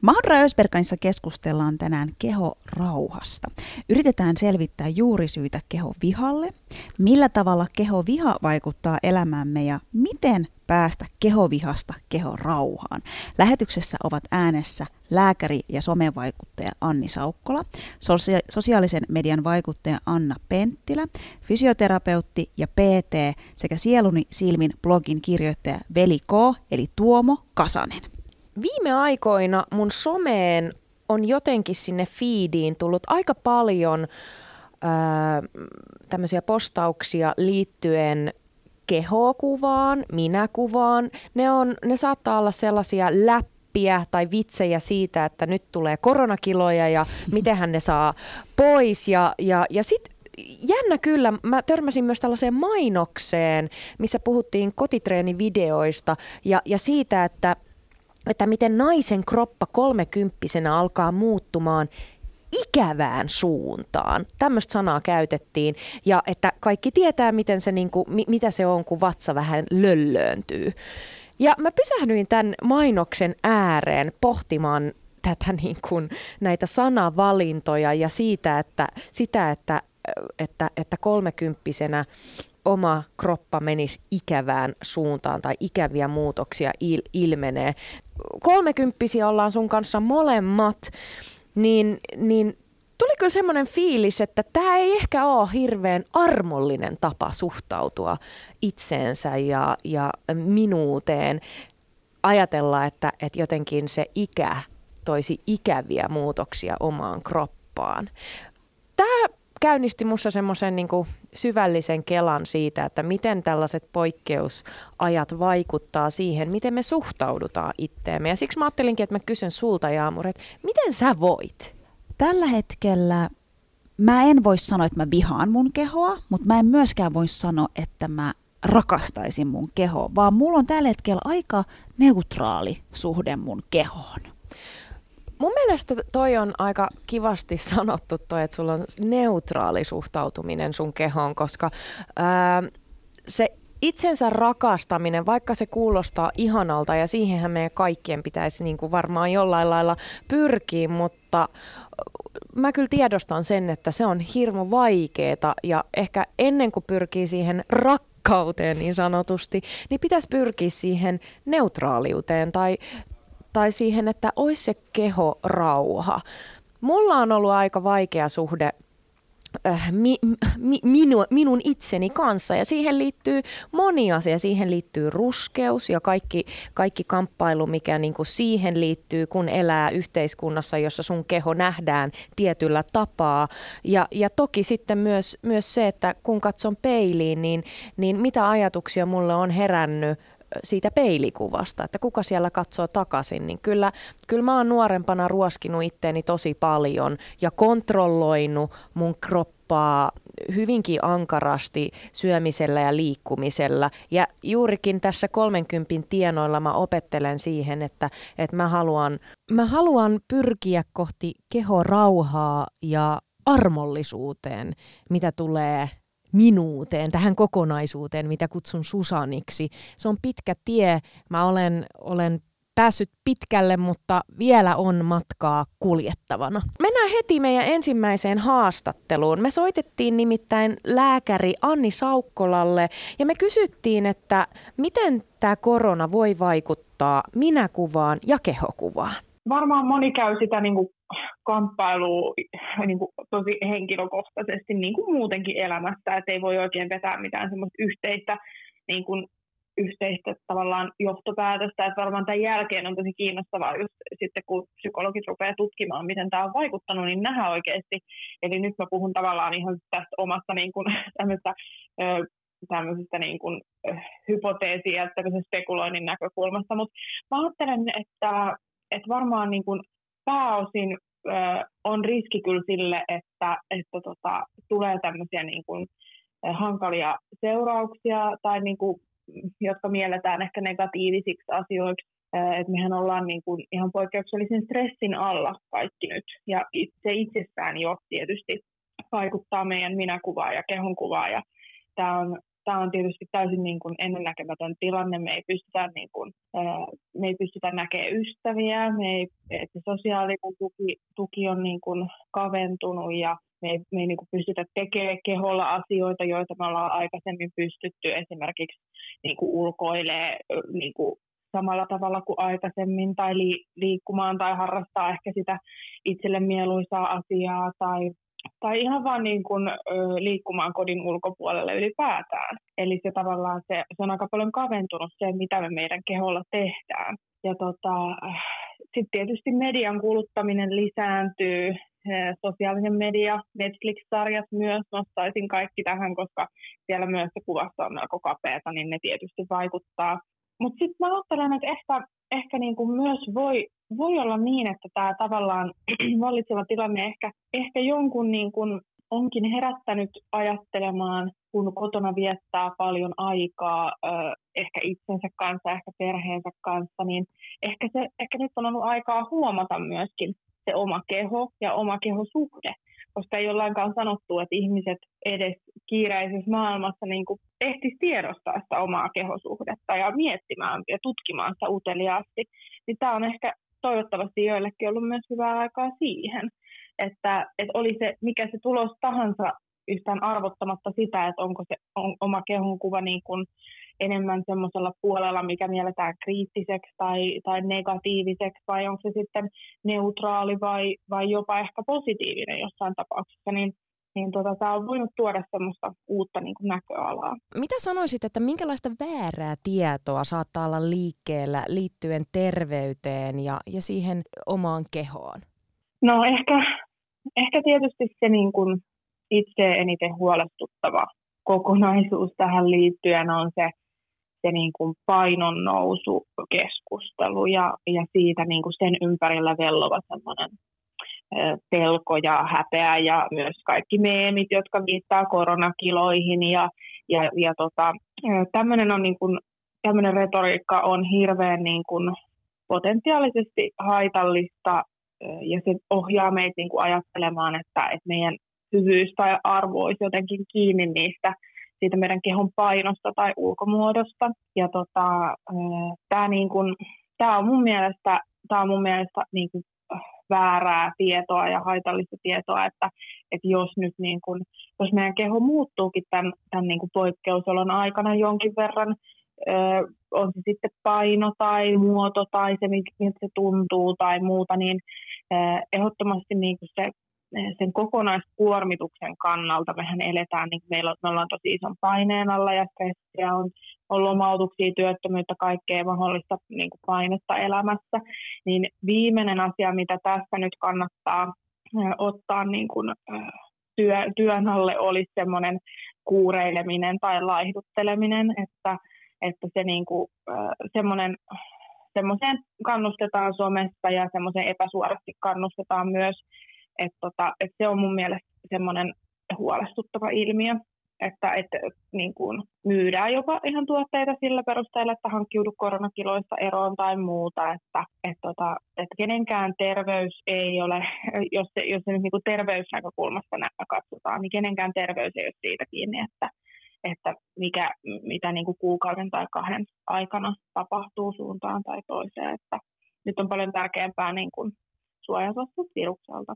Puhe. Mahadra Ösberganissa keskustellaan tänään keho-rauhasta. Yritetään selvittää juurisyitä keho-vihalle, millä tavalla keho-viha vaikuttaa elämäämme ja miten päästä kehovihasta kehorauhaan. Lähetyksessä ovat äänessä lääkäri ja somevaikuttaja Anni Saukkola, sosiaalisen median vaikuttaja Anna Penttilä, fysioterapeutti ja PT sekä Sieluni silmin blogin kirjoittaja Veli K. eli Tuomo Kasanen. Viime aikoina mun someen on jotenkin sinne feediin tullut aika paljon ää, tämmöisiä postauksia liittyen kehokuvaan, minäkuvaan. Ne, on, ne saattaa olla sellaisia läppiä tai vitsejä siitä, että nyt tulee koronakiloja ja miten ne saa pois. Ja, ja, ja sitten jännä kyllä, mä törmäsin myös tällaiseen mainokseen, missä puhuttiin kotitreenivideoista ja, ja siitä, että, että miten naisen kroppa kolmekymppisenä alkaa muuttumaan ikävään suuntaan. Tämmöistä sanaa käytettiin ja että kaikki tietää, miten se, niin kuin, mitä se on, kun vatsa vähän löllööntyy. Ja mä pysähdyin tämän mainoksen ääreen pohtimaan tätä niin kuin, näitä sanavalintoja ja siitä, että, sitä, että, että, että kolmekymppisenä oma kroppa menisi ikävään suuntaan tai ikäviä muutoksia il, ilmenee. Kolmekymppisiä ollaan sun kanssa molemmat niin, niin tuli kyllä semmoinen fiilis, että tämä ei ehkä ole hirveän armollinen tapa suhtautua itseensä ja, ja minuuteen. Ajatella, että, että jotenkin se ikä toisi ikäviä muutoksia omaan kroppaan. Tämä käynnisti minussa semmoisen niin syvällisen kelan siitä, että miten tällaiset poikkeusajat vaikuttaa siihen, miten me suhtaudutaan itteemme. Ja siksi mä ajattelinkin, että mä kysyn sulta Jaamur, että miten sä voit? Tällä hetkellä mä en voi sanoa, että mä vihaan mun kehoa, mutta mä en myöskään voi sanoa, että mä rakastaisin mun kehoa, vaan mulla on tällä hetkellä aika neutraali suhde mun kehoon. Mun mielestä toi on aika kivasti sanottu toi, että sulla on neutraali suhtautuminen sun kehoon, koska ää, se itsensä rakastaminen, vaikka se kuulostaa ihanalta ja siihenhän meidän kaikkien pitäisi niin kuin varmaan jollain lailla pyrkiä, mutta mä kyllä tiedostan sen, että se on hirmu vaikeeta ja ehkä ennen kuin pyrkii siihen rakkauteen niin sanotusti, niin pitäisi pyrkiä siihen neutraaliuteen tai tai siihen, että olisi se keho rauha. Mulla on ollut aika vaikea suhde äh, mi, mi, minu, minun itseni kanssa ja siihen liittyy moni asia. Siihen liittyy ruskeus ja kaikki, kaikki kamppailu, mikä niin kuin siihen liittyy, kun elää yhteiskunnassa, jossa sun keho nähdään tietyllä tapaa. Ja, ja toki sitten myös, myös se, että kun katson peiliin, niin, niin mitä ajatuksia mulle on herännyt siitä peilikuvasta, että kuka siellä katsoo takaisin, niin kyllä, kyllä mä oon nuorempana ruoskinut itteeni tosi paljon ja kontrolloinut mun kroppaa hyvinkin ankarasti syömisellä ja liikkumisella. Ja juurikin tässä 30 tienoilla mä opettelen siihen, että, että mä, haluan, mä haluan pyrkiä kohti kehorauhaa ja armollisuuteen, mitä tulee minuuteen, tähän kokonaisuuteen, mitä kutsun Susaniksi. Se on pitkä tie. Mä olen, olen päässyt pitkälle, mutta vielä on matkaa kuljettavana. Mennään heti meidän ensimmäiseen haastatteluun. Me soitettiin nimittäin lääkäri Anni Saukkolalle ja me kysyttiin, että miten tämä korona voi vaikuttaa minäkuvaan ja kehokuvaan. Varmaan moni käy sitä niin kuin kamppailua niin kuin tosi henkilökohtaisesti niin kuin muutenkin elämässä, että ei voi oikein vetää mitään semmoista yhteistä, niin kuin, yhteistä tavallaan johtopäätöstä, että varmaan tämän jälkeen on tosi kiinnostavaa just sitten, kun psykologit rupeaa tutkimaan, miten tämä on vaikuttanut, niin nähdään oikeasti, eli nyt mä puhun tavallaan ihan tästä omasta niin kuin, tämmöistä, tämmöisestä niin kuin, hypoteesia ja spekuloinnin näkökulmasta, mutta mä ajattelen, että, että varmaan niin kuin, pääosin ö, on riski kyllä sille, että, että tota, tulee tämmöisiä niin kuin, hankalia seurauksia tai niin kuin, jotka mielletään ehkä negatiivisiksi asioiksi. Että mehän ollaan niin kuin ihan poikkeuksellisen stressin alla kaikki nyt. Ja se itsessään jo tietysti vaikuttaa meidän minäkuvaan ja kehonkuvaan. Ja tämä on, tämä on tietysti täysin niin kuin ennennäkemätön tilanne. Me ei pystytä, niin kuin, me ei pystytä näkemään ystäviä, me ei, että sosiaalinen tuki, tuki on niin kuin kaventunut ja me ei, me ei niin kuin pystytä tekemään keholla asioita, joita me ollaan aikaisemmin pystytty esimerkiksi niin kuin ulkoilee niin kuin samalla tavalla kuin aikaisemmin tai li, liikkumaan tai harrastaa ehkä sitä itselle mieluisaa asiaa tai, tai ihan vaan niin kuin, ö, liikkumaan kodin ulkopuolelle ylipäätään. Eli se tavallaan se, se on aika paljon kaventunut se, mitä me meidän keholla tehdään. Ja tota, sitten tietysti median kuluttaminen lisääntyy, sosiaalinen media, Netflix-sarjat myös nostaisin kaikki tähän, koska siellä myös se kuvassa on melko kapeata, niin ne tietysti vaikuttaa. Mutta sitten mä ajattelen, että ehkä, ehkä niinku myös voi, voi olla niin, että tämä tavallaan vallitseva tilanne ehkä, ehkä jonkun niinku onkin herättänyt ajattelemaan, kun kotona viettää paljon aikaa ehkä itsensä kanssa, ehkä perheensä kanssa, niin ehkä, se, ehkä nyt on ollut aikaa huomata myöskin se oma keho ja oma kehosuhde, koska ei ole lainkaan sanottu, että ihmiset edes kiireisessä maailmassa niin kuin ehtisi tiedostaa sitä omaa kehosuhdetta ja miettimään ja tutkimaan sitä uteliaasti. Niin tämä on ehkä toivottavasti joillekin ollut myös hyvää aikaa siihen, että, että oli se, mikä se tulos tahansa yhtään arvottamatta sitä, että onko se on, oma kehonkuva niin kuin enemmän semmoisella puolella, mikä mielletään kriittiseksi tai, tai negatiiviseksi, vai onko se sitten neutraali vai, vai jopa ehkä positiivinen jossain tapauksessa, niin niin tota, tämä on voinut tuoda semmoista uutta niin kuin näköalaa. Mitä sanoisit, että minkälaista väärää tietoa saattaa olla liikkeellä liittyen terveyteen ja, ja siihen omaan kehoon? No ehkä, ehkä tietysti se niin kuin itse eniten huolestuttava kokonaisuus tähän liittyen on se se niin kuin painon nousu keskustelu ja, ja siitä niin kuin sen ympärillä vellova semmoinen pelko ja häpeä ja myös kaikki meemit, jotka viittaa koronakiloihin ja, ja, ja tota, tämmöinen on niin kuin, tämmöinen retoriikka on hirveän niin kuin potentiaalisesti haitallista ja se ohjaa meitä niin kuin ajattelemaan, että, että meidän hyvyys tai arvo olisi jotenkin kiinni niistä siitä meidän kehon painosta tai ulkomuodosta. Ja tota, tämä niin kun, tää on mun mielestä, tää on mun mielestä niin kun, väärää tietoa ja haitallista tietoa, että, että jos nyt niin kun, jos meidän keho muuttuukin tämän, tämän niin poikkeusolon aikana jonkin verran, ö, on se sitten paino tai muoto tai se, miltä se tuntuu tai muuta, niin ö, ehdottomasti niin se sen kokonaiskuormituksen kannalta mehän eletään, niin meillä on, me ollaan tosi ison paineen alla ja stressiä on, on lomautuksia, työttömyyttä, kaikkea mahdollista niin kuin painetta elämässä, niin viimeinen asia, mitä tässä nyt kannattaa ottaa niin kuin, työ, työn alle, olisi semmoinen kuureileminen tai laihdutteleminen, että, että se niin kuin, semmoinen semmoiseen kannustetaan somessa ja semmoiseen epäsuorasti kannustetaan myös et tota, et se on mun mielestä semmoinen huolestuttava ilmiö, että et, niin kuin myydään jopa ihan tuotteita sillä perusteella, että hankkiudu koronakiloista eroon tai muuta, että et tota, et kenenkään terveys ei ole, jos se, jos se nyt niin terveysnäkökulmasta katsotaan, niin kenenkään terveys ei ole siitä kiinni, että, että mikä, mitä niin kuin kuukauden tai kahden aikana tapahtuu suuntaan tai toiseen, että nyt on paljon tärkeämpää niin suojata virukselta.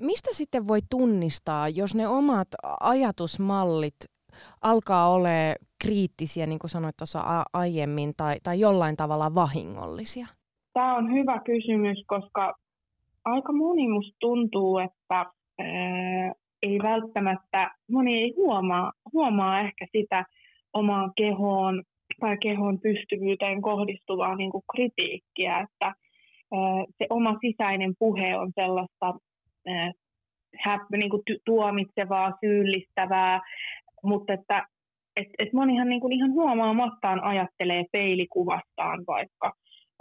Mistä sitten voi tunnistaa, jos ne omat ajatusmallit alkaa olla kriittisiä, niin kuin sanoit tuossa aiemmin, tai, tai jollain tavalla vahingollisia? Tämä on hyvä kysymys, koska aika moni musta tuntuu, että ää, ei välttämättä, moni ei huomaa, huomaa ehkä sitä omaan kehoon tai kehon pystyvyyteen kohdistuvaa niin kuin kritiikkiä, että ää, se oma sisäinen puhe on sellaista hä, niin kuin tuomitsevaa, syyllistävää, mutta että et, et monihan niin kuin ihan huomaamattaan ajattelee peilikuvastaan vaikka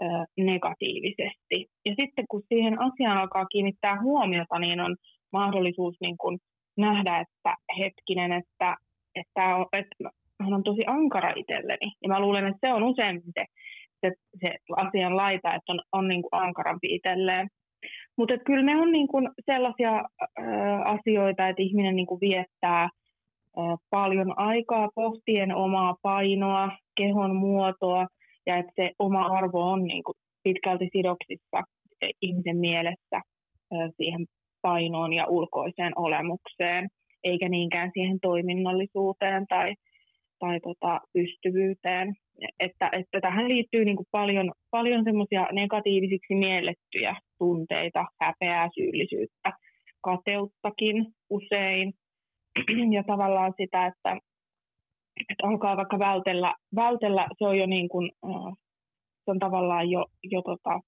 ö, negatiivisesti. Ja sitten kun siihen asiaan alkaa kiinnittää huomiota, niin on mahdollisuus niin kuin nähdä, että hetkinen, että, että, että hän on tosi ankara itselleni. Ja mä luulen, että se on usein se, se, se asian laita, että on, on niin kuin ankarampi itselleen. Mutta kyllä ne on niin kuin sellaisia ö, asioita, että ihminen niin kuin viettää ö, paljon aikaa pohtien omaa painoa, kehon muotoa ja että se oma arvo on niin kuin pitkälti sidoksissa ihmisen mielessä ö, siihen painoon ja ulkoiseen olemukseen, eikä niinkään siihen toiminnallisuuteen tai, tai tota, pystyvyyteen. Että, että tähän liittyy niin kuin paljon, paljon semmoisia negatiivisiksi miellettyjä tunteita, häpeää, syyllisyyttä, kateuttakin usein. Ja tavallaan sitä, että, että alkaa vaikka vältellä, vältellä se on jo niin kuin, se on tavallaan jo, jo tota,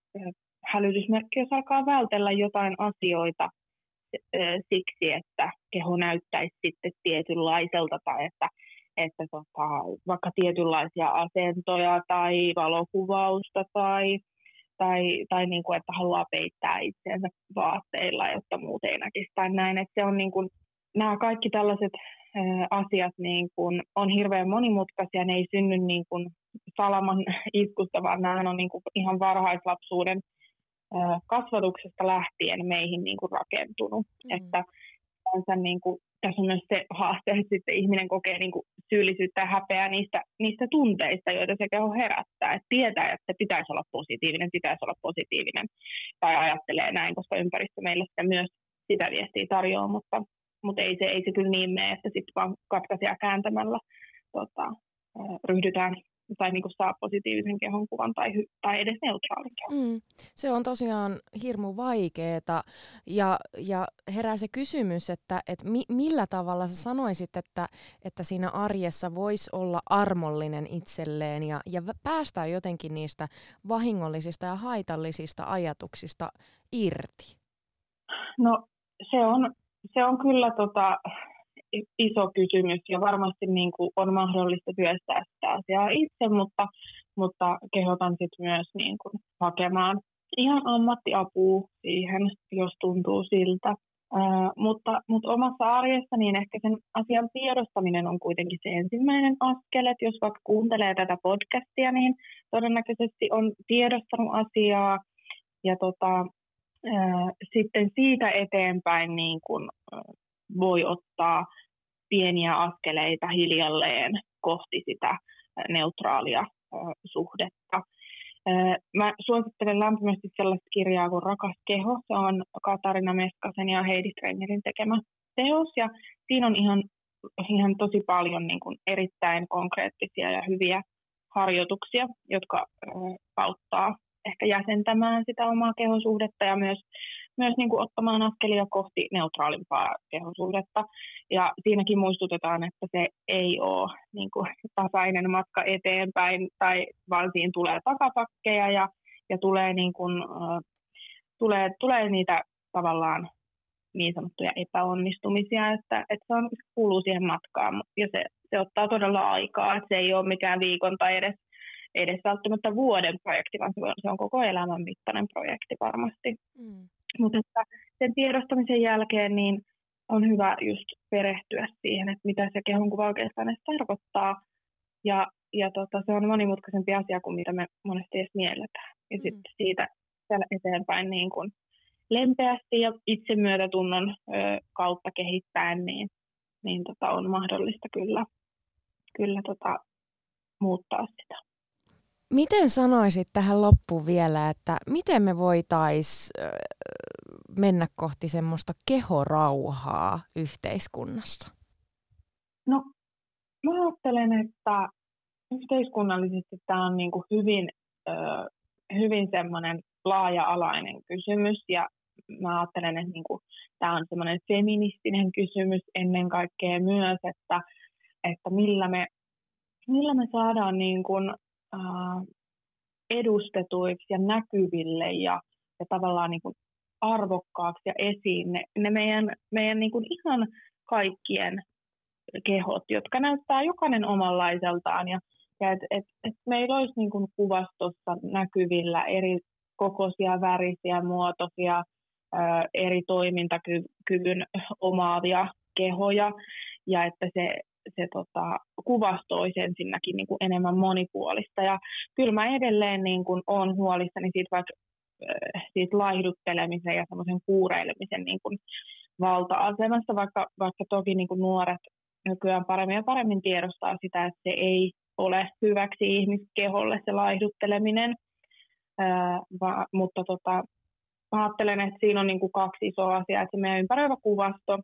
hälytysmerkki, jos alkaa vältellä jotain asioita siksi, että keho näyttäisi sitten tietynlaiselta tai että, että tota, vaikka tietynlaisia asentoja tai valokuvausta tai, tai, tai niin kuin, että haluaa peittää itseensä vaatteilla, jotta muut ei näkisi tai näin. Että se on niin kuin, nämä kaikki tällaiset asiat niin kuin, on hirveän monimutkaisia, ne ei synny niin kuin salaman iskusta, vaan nämä on niin kuin ihan varhaislapsuuden kasvatuksesta lähtien meihin niin kuin rakentunut. Mm. Että niin kuin, tässä on myös se haaste, että sitten ihminen kokee niin kuin syyllisyyttä ja häpeää niistä, niistä tunteista, joita se keho herättää. Että tietää, että pitäisi olla positiivinen, pitäisi olla positiivinen tai ajattelee näin, koska ympäristö meille sitä myös sitä viestiä tarjoaa, mutta, mutta ei, se, ei se kyllä niin mene, että sitten vaan katkaisia kääntämällä tota, ryhdytään tai niin kuin saa positiivisen kehon kuvan tai, tai edes neutraalin kehon. Mm. Se on tosiaan hirmu vaikeeta ja, ja herää se kysymys, että, että mi, millä tavalla sä sanoisit, että, että siinä arjessa voisi olla armollinen itselleen ja, ja päästää jotenkin niistä vahingollisista ja haitallisista ajatuksista irti? No se on, se on kyllä tota, iso kysymys ja varmasti niin kuin on mahdollista työstää sitä asiaa itse, mutta, mutta kehotan sitten myös niin kuin hakemaan ihan ammattiapua siihen, jos tuntuu siltä. Uh, mutta, mutta omassa arjessa niin ehkä sen asian tiedostaminen on kuitenkin se ensimmäinen askel, että jos vaikka kuuntelee tätä podcastia, niin todennäköisesti on tiedostanut asiaa ja tota, uh, sitten siitä eteenpäin niin uh, voi ottaa pieniä askeleita hiljalleen kohti sitä neutraalia suhdetta. Mä suosittelen lämpimästi sellaista kirjaa kuin Rakas keho. Se on Katarina Meskasen ja Heidi Strengerin tekemä teos. Ja siinä on ihan, ihan tosi paljon niin kuin erittäin konkreettisia ja hyviä harjoituksia, jotka auttaa ehkä jäsentämään sitä omaa kehosuhdetta ja myös myös niin kuin ottamaan askelia kohti neutraalimpaa kehosuhdetta. Ja siinäkin muistutetaan, että se ei ole niin kuin tasainen matka eteenpäin, tai vaan siinä tulee takapakkeja ja, ja tulee, niin kuin, uh, tulee, tulee niitä tavallaan niin sanottuja epäonnistumisia, että, että se, on, kuuluu siihen matkaan ja se, se ottaa todella aikaa, että se ei ole mikään viikon tai edes, edes välttämättä vuoden projekti, vaan se on, se on koko elämän mittainen projekti varmasti. Mm. Mutta että sen tiedostamisen jälkeen niin on hyvä just perehtyä siihen, että mitä se kehonkuva oikeastaan edes tarkoittaa. Ja, ja tota, se on monimutkaisempi asia kuin mitä me monesti edes mielletään. Ja mm. sitten siitä eteenpäin niin kuin lempeästi ja itsemyötätunnon ö, kautta kehittäen, niin, niin tota, on mahdollista kyllä, kyllä tota, muuttaa sitä. Miten sanoisit tähän loppuun vielä, että miten me voitaisiin mennä kohti semmoista kehorauhaa yhteiskunnassa? No, mä ajattelen, että yhteiskunnallisesti tämä on niin kuin hyvin, hyvin semmoinen laaja-alainen kysymys ja mä ajattelen, että niin kuin, tämä on semmoinen feministinen kysymys ennen kaikkea myös, että, että millä, me, millä me saadaan niin kuin, edustetuiksi ja näkyville ja, ja tavallaan niin kuin arvokkaaksi ja esiin ne, ne meidän, meidän niin kuin ihan kaikkien kehot, jotka näyttää jokainen omanlaiseltaan. Ja, ja et, et, et meillä olisi niin kuin kuvastossa näkyvillä eri kokoisia, värisiä, muotoisia, ää, eri toimintakyvyn omaavia kehoja. Ja että se, se tota, kuvasto olisi ensinnäkin niin kuin enemmän monipuolista. Ja kyllä mä edelleen niin kuin olen huolissani siitä vaikka siitä laihduttelemisen ja semmoisen kuureilemisen niin kuin valta-asemassa, vaikka, vaikka toki niin kuin nuoret nykyään paremmin ja paremmin tiedostaa sitä, että se ei ole hyväksi ihmiskeholle se laihdutteleminen. Ää, va, mutta tota, ajattelen, että siinä on niin kuin kaksi isoa asiaa, että se meidän ympäröivä kuvasto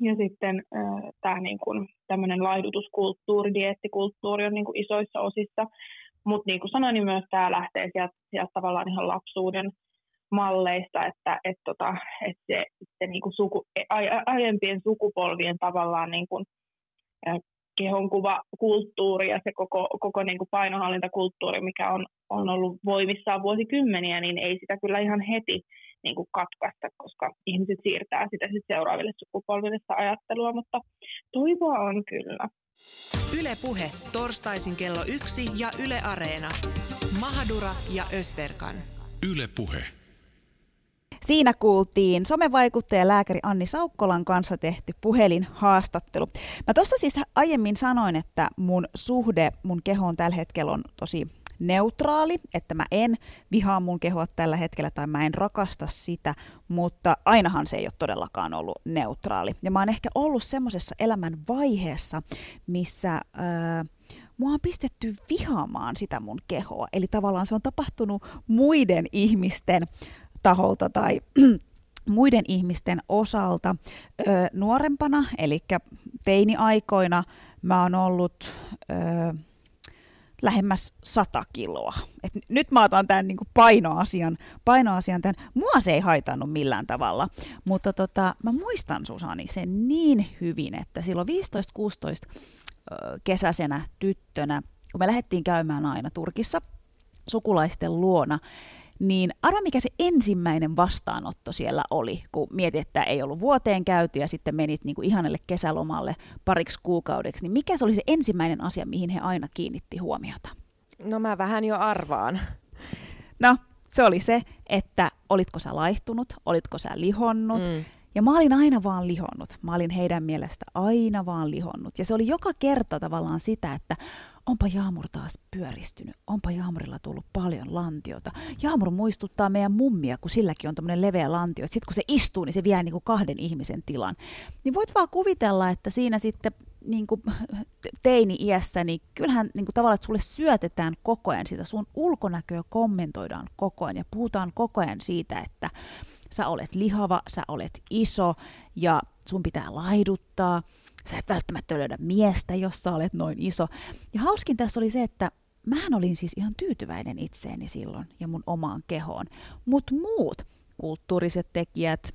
ja sitten äh, tämä niin kuin, tämmöinen laihdutuskulttuuri, diettikulttuuri on niin kuin isoissa osissa. Mutta niin kuin sanoin, niin myös tämä lähtee sieltä, sieltä tavallaan ihan lapsuuden malleista, että et tota, et se, se niin kuin suku, aiempien sukupolvien tavallaan niin kuin, kehonkuvakulttuuri ja se koko, koko niin kuin painohallintakulttuuri, mikä on, on ollut voimissaan vuosikymmeniä, niin ei sitä kyllä ihan heti niin kuin katkaista, koska ihmiset siirtää sitä sitten seuraaville sukupolville sitä ajattelua, mutta toivoa on kyllä. Yle Puhe, torstaisin kello yksi ja Yle Areena. Mahadura ja Ösberkan. Yle Puhe. Siinä kuultiin somevaikuttaja lääkäri Anni Saukkolan kanssa tehty puhelinhaastattelu. Mä tuossa siis aiemmin sanoin, että mun suhde mun kehoon tällä hetkellä on tosi neutraali, että mä en vihaa mun kehoa tällä hetkellä tai mä en rakasta sitä, mutta ainahan se ei ole todellakaan ollut neutraali. Ja mä oon ehkä ollut semmoisessa elämän vaiheessa, missä... Öö, mua on pistetty vihaamaan sitä mun kehoa. Eli tavallaan se on tapahtunut muiden ihmisten taholta tai muiden ihmisten osalta. Öö, nuorempana, eli teiniaikoina, mä oon ollut öö, lähemmäs 100 kiloa. Et nyt mä otan tämän niin painoasian, painoasian tämän. Mua se ei haitannut millään tavalla, mutta tota, mä muistan Susani sen niin hyvin, että silloin 15-16 kesäisenä tyttönä, kun me lähdettiin käymään aina Turkissa sukulaisten luona, niin arva mikä se ensimmäinen vastaanotto siellä oli, kun mietit, että ei ollut vuoteen käyty ja sitten menit niin kuin ihanelle kesälomalle pariksi kuukaudeksi, niin mikä se oli se ensimmäinen asia, mihin he aina kiinnitti huomiota? No mä vähän jo arvaan. No, se oli se, että olitko sä laihtunut, olitko sä lihonnut, mm. Ja mä olin aina vaan lihonnut. Mä olin heidän mielestä aina vaan lihonnut. Ja se oli joka kerta tavallaan sitä, että onpa Jaamur taas pyöristynyt, onpa Jaamurilla tullut paljon lantiota. Jaamur muistuttaa meidän mummia, kun silläkin on tämmöinen leveä lantio. Sitten kun se istuu, niin se vie niin kuin kahden ihmisen tilan. Niin voit vaan kuvitella, että siinä sitten niin kuin teini-iässä, niin kyllähän niin kuin tavallaan, että sulle syötetään koko ajan sitä, sun ulkonäköä kommentoidaan koko ajan ja puhutaan koko ajan siitä, että sä olet lihava, sä olet iso ja sun pitää laiduttaa. Sä et välttämättä löydä miestä, jos sä olet noin iso. Ja hauskin tässä oli se, että mähän olin siis ihan tyytyväinen itseeni silloin ja mun omaan kehoon. Mutta muut kulttuuriset tekijät,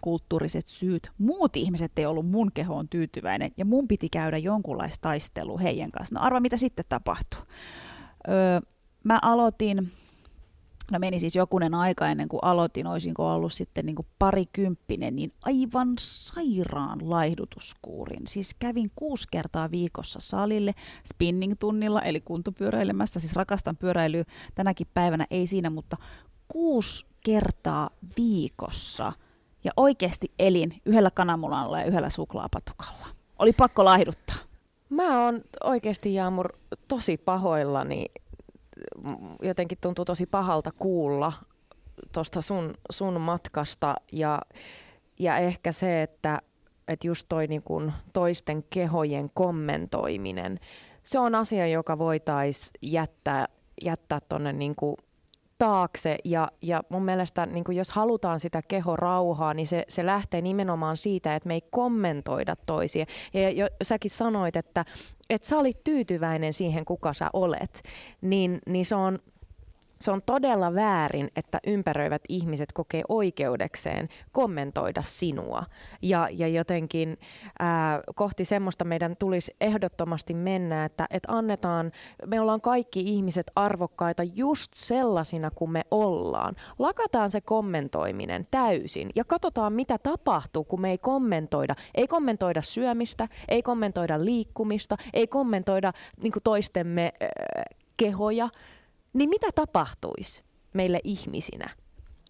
kulttuuriset syyt, muut ihmiset ei ollut mun kehoon tyytyväinen ja mun piti käydä jonkunlaista taistelua heidän kanssa. No arva mitä sitten tapahtui. Öö, mä aloitin No meni siis jokunen aika ennen kuin aloitin, olisinko ollut sitten niin kuin parikymppinen, niin aivan sairaan laihdutuskuurin. Siis kävin kuusi kertaa viikossa salille spinning-tunnilla, eli kuntopyöräilemässä. Siis rakastan pyöräilyä tänäkin päivänä, ei siinä, mutta kuusi kertaa viikossa. Ja oikeasti elin yhdellä kananmunalla ja yhdellä suklaapatukalla. Oli pakko laihduttaa. Mä oon oikeasti Jaamur tosi pahoillani jotenkin tuntuu tosi pahalta kuulla tuosta sun, sun matkasta. Ja, ja ehkä se, että et just toi niin kun toisten kehojen kommentoiminen, se on asia, joka voitaisiin jättää, jättää tuonne niin taakse ja, ja mun mielestä niin jos halutaan sitä kehorauhaa, niin se, se lähtee nimenomaan siitä, että me ei kommentoida toisia. Ja jo, säkin sanoit, että, että sä olit tyytyväinen siihen, kuka sä olet, niin, niin se on se on todella väärin, että ympäröivät ihmiset kokee oikeudekseen kommentoida sinua. Ja, ja jotenkin ää, kohti semmoista meidän tulisi ehdottomasti mennä, että, että annetaan, me ollaan kaikki ihmiset arvokkaita just sellaisina kuin me ollaan. Lakataan se kommentoiminen täysin ja katsotaan mitä tapahtuu, kun me ei kommentoida. Ei kommentoida syömistä, ei kommentoida liikkumista, ei kommentoida niin toistemme äh, kehoja, niin mitä tapahtuisi meille ihmisinä?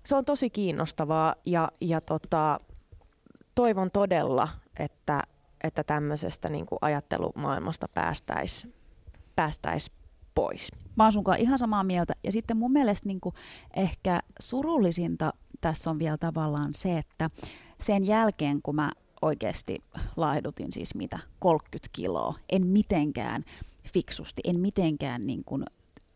Se on tosi kiinnostavaa ja, ja tota, toivon todella, että, että tämmöisestä niin kuin ajattelumaailmasta päästäisiin päästäis pois. Mä oon sunkaan ihan samaa mieltä. Ja sitten mun mielestä niin kuin ehkä surullisinta tässä on vielä tavallaan se, että sen jälkeen kun mä oikeasti laihdutin siis mitä 30 kiloa, en mitenkään fiksusti, en mitenkään niin kuin,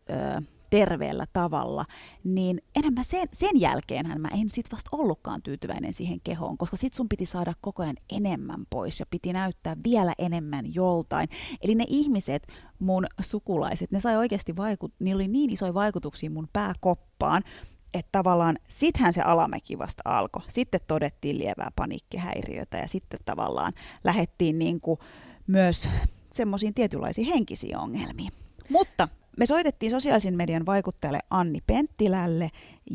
ö, terveellä tavalla, niin enemmän sen, sen jälkeenhän mä en sit vasta ollutkaan tyytyväinen siihen kehoon, koska sit sun piti saada koko ajan enemmän pois ja piti näyttää vielä enemmän joltain. Eli ne ihmiset, mun sukulaiset, ne sai oikeasti vaikut, niillä oli niin isoja vaikutuksia mun pääkoppaan, että tavallaan sittenhän se alamäki vasta alkoi. Sitten todettiin lievää paniikkihäiriötä ja sitten tavallaan lähettiin niin myös semmoisiin tietynlaisiin henkisiin ongelmiin. Mutta me soitettiin sosiaalisen median vaikuttajalle Anni Penttilälle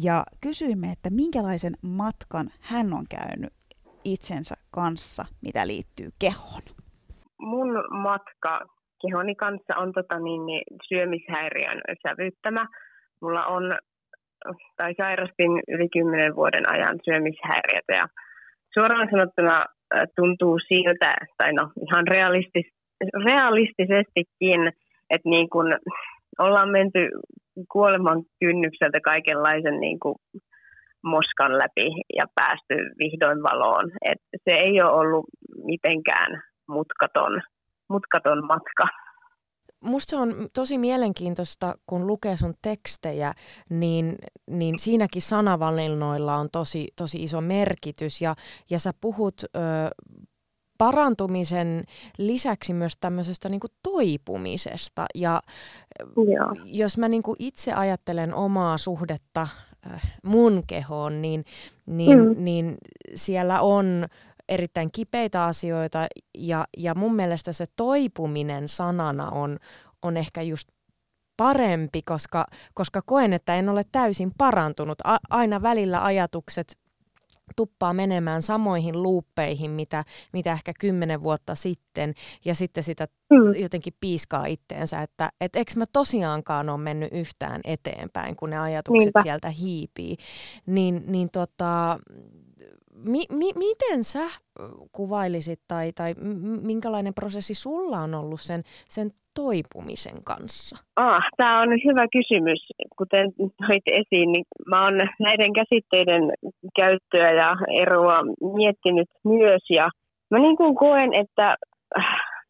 ja kysyimme, että minkälaisen matkan hän on käynyt itsensä kanssa, mitä liittyy kehoon. Mun matka kehoni kanssa on tota niin, niin, syömishäiriön sävyttämä. Mulla on, tai sairastin yli 10 vuoden ajan syömishäiriötä ja suoraan sanottuna tuntuu siltä, tai no ihan realistis, realistisestikin, että niin kun ollaan menty kuoleman kynnykseltä kaikenlaisen niin kuin moskan läpi ja päästy vihdoin valoon. Et se ei ole ollut mitenkään mutkaton, mutkaton matka. Musta se on tosi mielenkiintoista, kun lukee sun tekstejä, niin, niin siinäkin sanavalinnoilla on tosi, tosi iso merkitys. Ja, ja sä puhut ö, parantumisen lisäksi myös tämmöisestä niin kuin toipumisesta. Ja Joo. jos mä niin kuin itse ajattelen omaa suhdetta äh, mun kehoon, niin, niin, mm. niin siellä on erittäin kipeitä asioita ja, ja mun mielestä se toipuminen sanana on, on ehkä just parempi, koska, koska koen, että en ole täysin parantunut. A, aina välillä ajatukset tuppaa menemään samoihin luuppeihin, mitä, mitä ehkä kymmenen vuotta sitten, ja sitten sitä mm. jotenkin piiskaa itteensä, että et eikö mä tosiaankaan ole mennyt yhtään eteenpäin, kun ne ajatukset Niinpä. sieltä hiipii. Niin, niin tota, mi, mi, miten sä kuvailisit tai, tai minkälainen prosessi sulla on ollut sen, sen toipumisen kanssa? Ah, tämä on hyvä kysymys. Kuten toit esiin, niin mä oon näiden käsitteiden käyttöä ja eroa miettinyt myös. Ja mä niin kuin koen, että äh,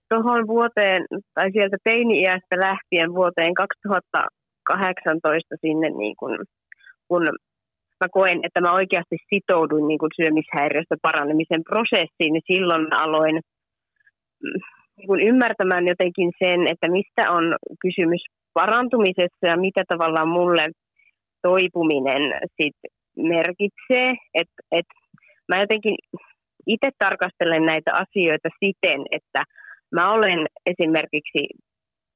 tuohon vuoteen tai sieltä teini-iästä lähtien vuoteen 2018 sinne niin kuin, kun mä koen, että mä oikeasti sitouduin niin kuin syömishäiriöstä paranemisen prosessiin, niin silloin mä aloin mm, niin kuin ymmärtämään jotenkin sen, että mistä on kysymys parantumisessa ja mitä tavallaan mulle toipuminen sit merkitsee. Että et mä jotenkin itse tarkastelen näitä asioita siten, että mä olen esimerkiksi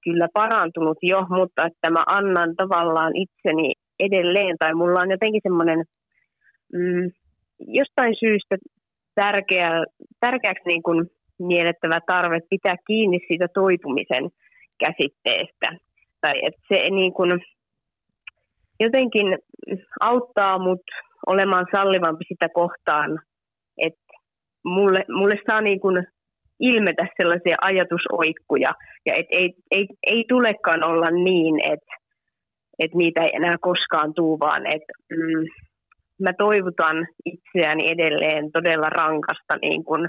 kyllä parantunut jo, mutta että mä annan tavallaan itseni edelleen, tai mulla on jotenkin semmoinen mm, jostain syystä tärkeä, tärkeäksi niin kuin miellettävä tarve pitää kiinni siitä toipumisen käsitteestä. Tai että se niin kuin jotenkin auttaa mut olemaan sallivampi sitä kohtaan, että mulle, mulle saa niin kuin ilmetä sellaisia ajatusoikkuja, ja et ei, ei, ei tulekaan olla niin, että että niitä ei enää koskaan tuu, vaan että mm, mä toivotan itseäni edelleen todella rankasta niin kuin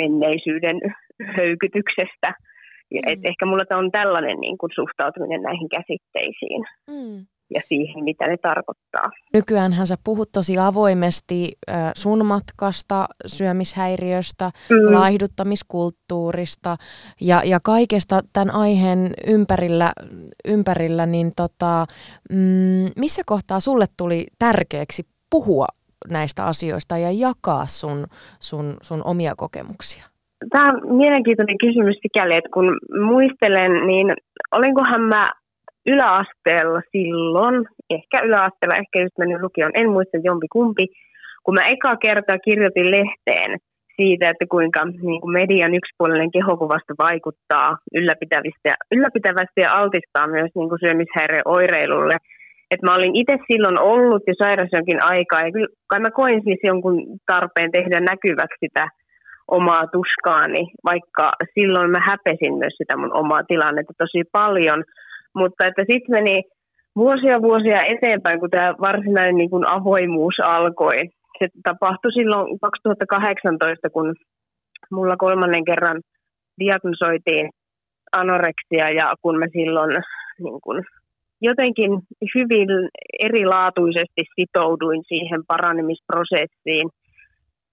menneisyyden höykytyksestä. Mm. Et ehkä mulla on tällainen niin kuin suhtautuminen näihin käsitteisiin. Mm ja siihen, mitä ne tarkoittaa. Nykyäänhän sä puhut tosi avoimesti sun matkasta, syömishäiriöstä, mm. laihduttamiskulttuurista ja, ja kaikesta tämän aiheen ympärillä, ympärillä niin tota, mm, missä kohtaa sulle tuli tärkeäksi puhua näistä asioista ja jakaa sun, sun, sun omia kokemuksia? Tämä on mielenkiintoinen kysymys sikäli, että kun muistelen, niin olinkohan mä yläasteella silloin, ehkä yläasteella, ehkä just mennyt lukioon, en muista jompi kumpi, kun mä eka kertaa kirjoitin lehteen siitä, että kuinka niin kuin median yksipuolinen kehokuvasta vaikuttaa ylläpitävästi ja, ylläpitävästi ja altistaa myös niin kuin syömishäiriöoireilulle. Et mä olin itse silloin ollut jo sairas jonkin aikaa ja kyllä kai mä koin siis jonkun tarpeen tehdä näkyväksi sitä omaa tuskaani, vaikka silloin mä häpesin myös sitä mun omaa tilannetta tosi paljon. Mutta että sitten meni vuosia vuosia eteenpäin, kun tämä varsinainen niin kuin avoimuus alkoi. Se tapahtui silloin 2018, kun mulla kolmannen kerran diagnosoitiin anoreksia ja kun mä silloin niin kuin, jotenkin hyvin erilaatuisesti sitouduin siihen paranemisprosessiin.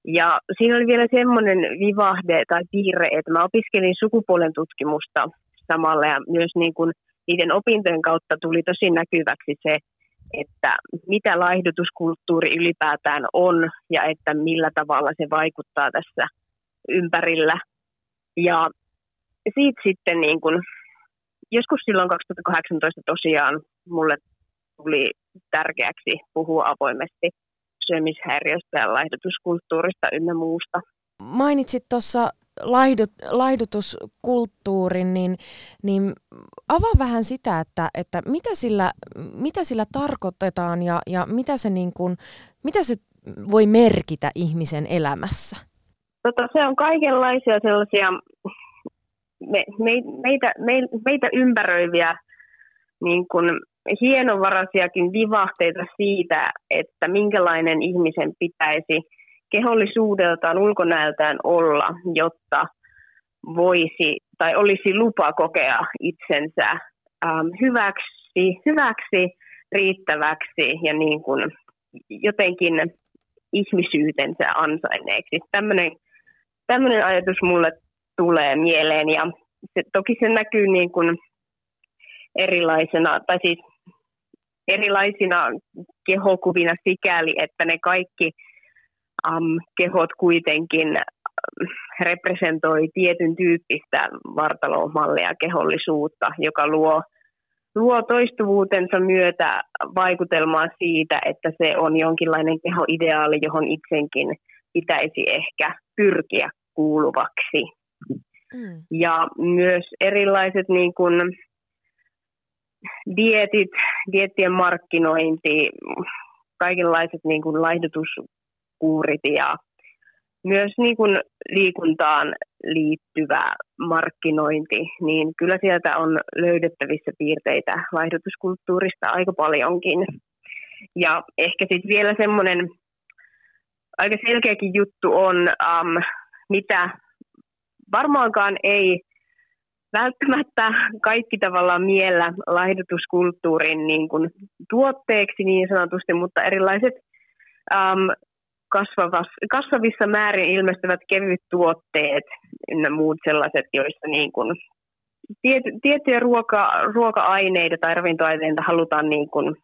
Ja siinä oli vielä semmoinen vivahde tai piirre, että mä opiskelin sukupuolen tutkimusta samalla ja myös niin kuin niiden opintojen kautta tuli tosi näkyväksi se, että mitä laihdutuskulttuuri ylipäätään on ja että millä tavalla se vaikuttaa tässä ympärillä. Ja siitä sitten niin kun, joskus silloin 2018 tosiaan mulle tuli tärkeäksi puhua avoimesti syömishäiriöstä ja laihdutuskulttuurista ynnä muusta. Mainitsit tuossa laihdut, laihdutuskulttuurin, niin, niin avaa vähän sitä, että, että mitä, sillä, mitä sillä tarkoitetaan ja, ja mitä, se niin kuin, mitä se voi merkitä ihmisen elämässä? Tota, se on kaikenlaisia sellaisia me, me, meitä, me, meitä ympäröiviä niin kuin hienovaraisiakin vivahteita siitä, että minkälainen ihmisen pitäisi kehollisuudeltaan, ulkonäöltään olla, jotta voisi tai olisi lupa kokea itsensä ähm, hyväksi, hyväksi, riittäväksi ja niin kuin jotenkin ihmisyytensä ansainneeksi. Tämmöinen, tämmöinen ajatus mulle tulee mieleen ja se, toki se näkyy niin kuin erilaisena, tai siis erilaisina kehokuvina sikäli, että ne kaikki kehot kuitenkin representoi tietyn tyyppistä vartalomallia kehollisuutta, joka luo, luo toistuvuutensa myötä vaikutelmaa siitä, että se on jonkinlainen kehoideaali, johon itsenkin pitäisi ehkä pyrkiä kuuluvaksi. Mm. Ja myös erilaiset niin kuin, dietit, diettien markkinointi, kaikenlaiset niin kuin laihdutuskuurit ja myös niin kuin liikuntaan liittyvä markkinointi, niin kyllä sieltä on löydettävissä piirteitä laihdutuskulttuurista aika paljonkin. Ja ehkä sitten vielä semmoinen aika selkeäkin juttu on, um, mitä varmaankaan ei välttämättä kaikki tavallaan miellä laihdutuskulttuurin niin kuin tuotteeksi niin sanotusti, mutta erilaiset um, kasvavissa määrin ilmestyvät kevyt tuotteet ja muut sellaiset, joissa niin kuin tiety, tiettyjä ruoka, ruoka-aineita tai ravintoaineita halutaan niin kuin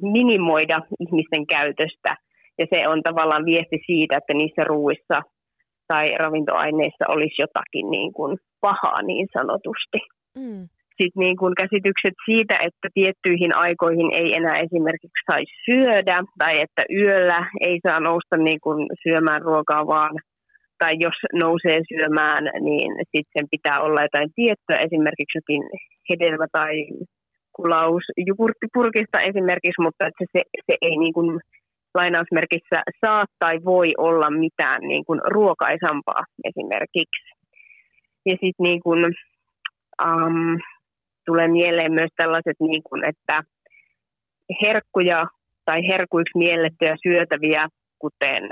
minimoida ihmisten käytöstä. Ja se on tavallaan viesti siitä, että niissä ruuissa tai ravintoaineissa olisi jotakin niin kuin pahaa niin sanotusti. Mm. Sitten niin kuin käsitykset siitä, että tiettyihin aikoihin ei enää esimerkiksi saisi syödä tai että yöllä ei saa nousta niin kuin syömään ruokaa vaan tai jos nousee syömään, niin sitten pitää olla jotain tiettyä, esimerkiksi jokin hedelmä tai kulaus jogurttipurkista esimerkiksi, mutta että se, se ei niin kuin lainausmerkissä saa tai voi olla mitään niin kuin ruokaisampaa esimerkiksi. Ja sitten niin kuin, um, tulee mieleen myös tällaiset, niin kuin, että herkkuja tai herkuiksi miellettyjä syötäviä, kuten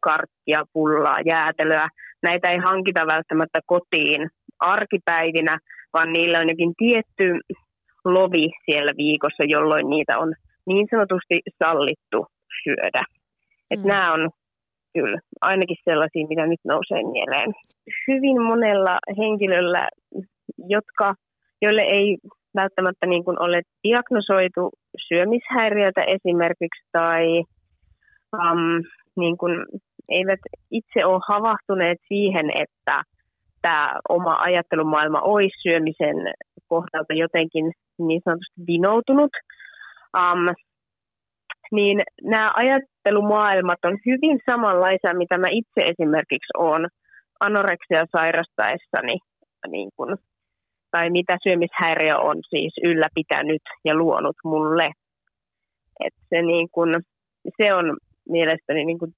karkkia, pullaa, jäätelöä, näitä ei hankita välttämättä kotiin arkipäivinä, vaan niillä on jokin tietty lovi siellä viikossa, jolloin niitä on niin sanotusti sallittu syödä. Et mm. Nämä on kyllä ainakin sellaisia, mitä nyt nousee mieleen. Hyvin monella henkilöllä, jotka, joille ei välttämättä niin kuin ole diagnosoitu syömishäiriötä esimerkiksi tai um, niin kuin eivät itse ole havahtuneet siihen, että tämä oma ajattelumaailma olisi syömisen kohdalta jotenkin niin sanotusti vinoutunut. Um, niin nämä ajattelumaailmat on hyvin samanlaisia, mitä mä itse esimerkiksi olen anoreksia sairastaessani, niin kun, tai mitä syömishäiriö on siis ylläpitänyt ja luonut mulle. Et se, niin kun, se on mielestäni, niin kun,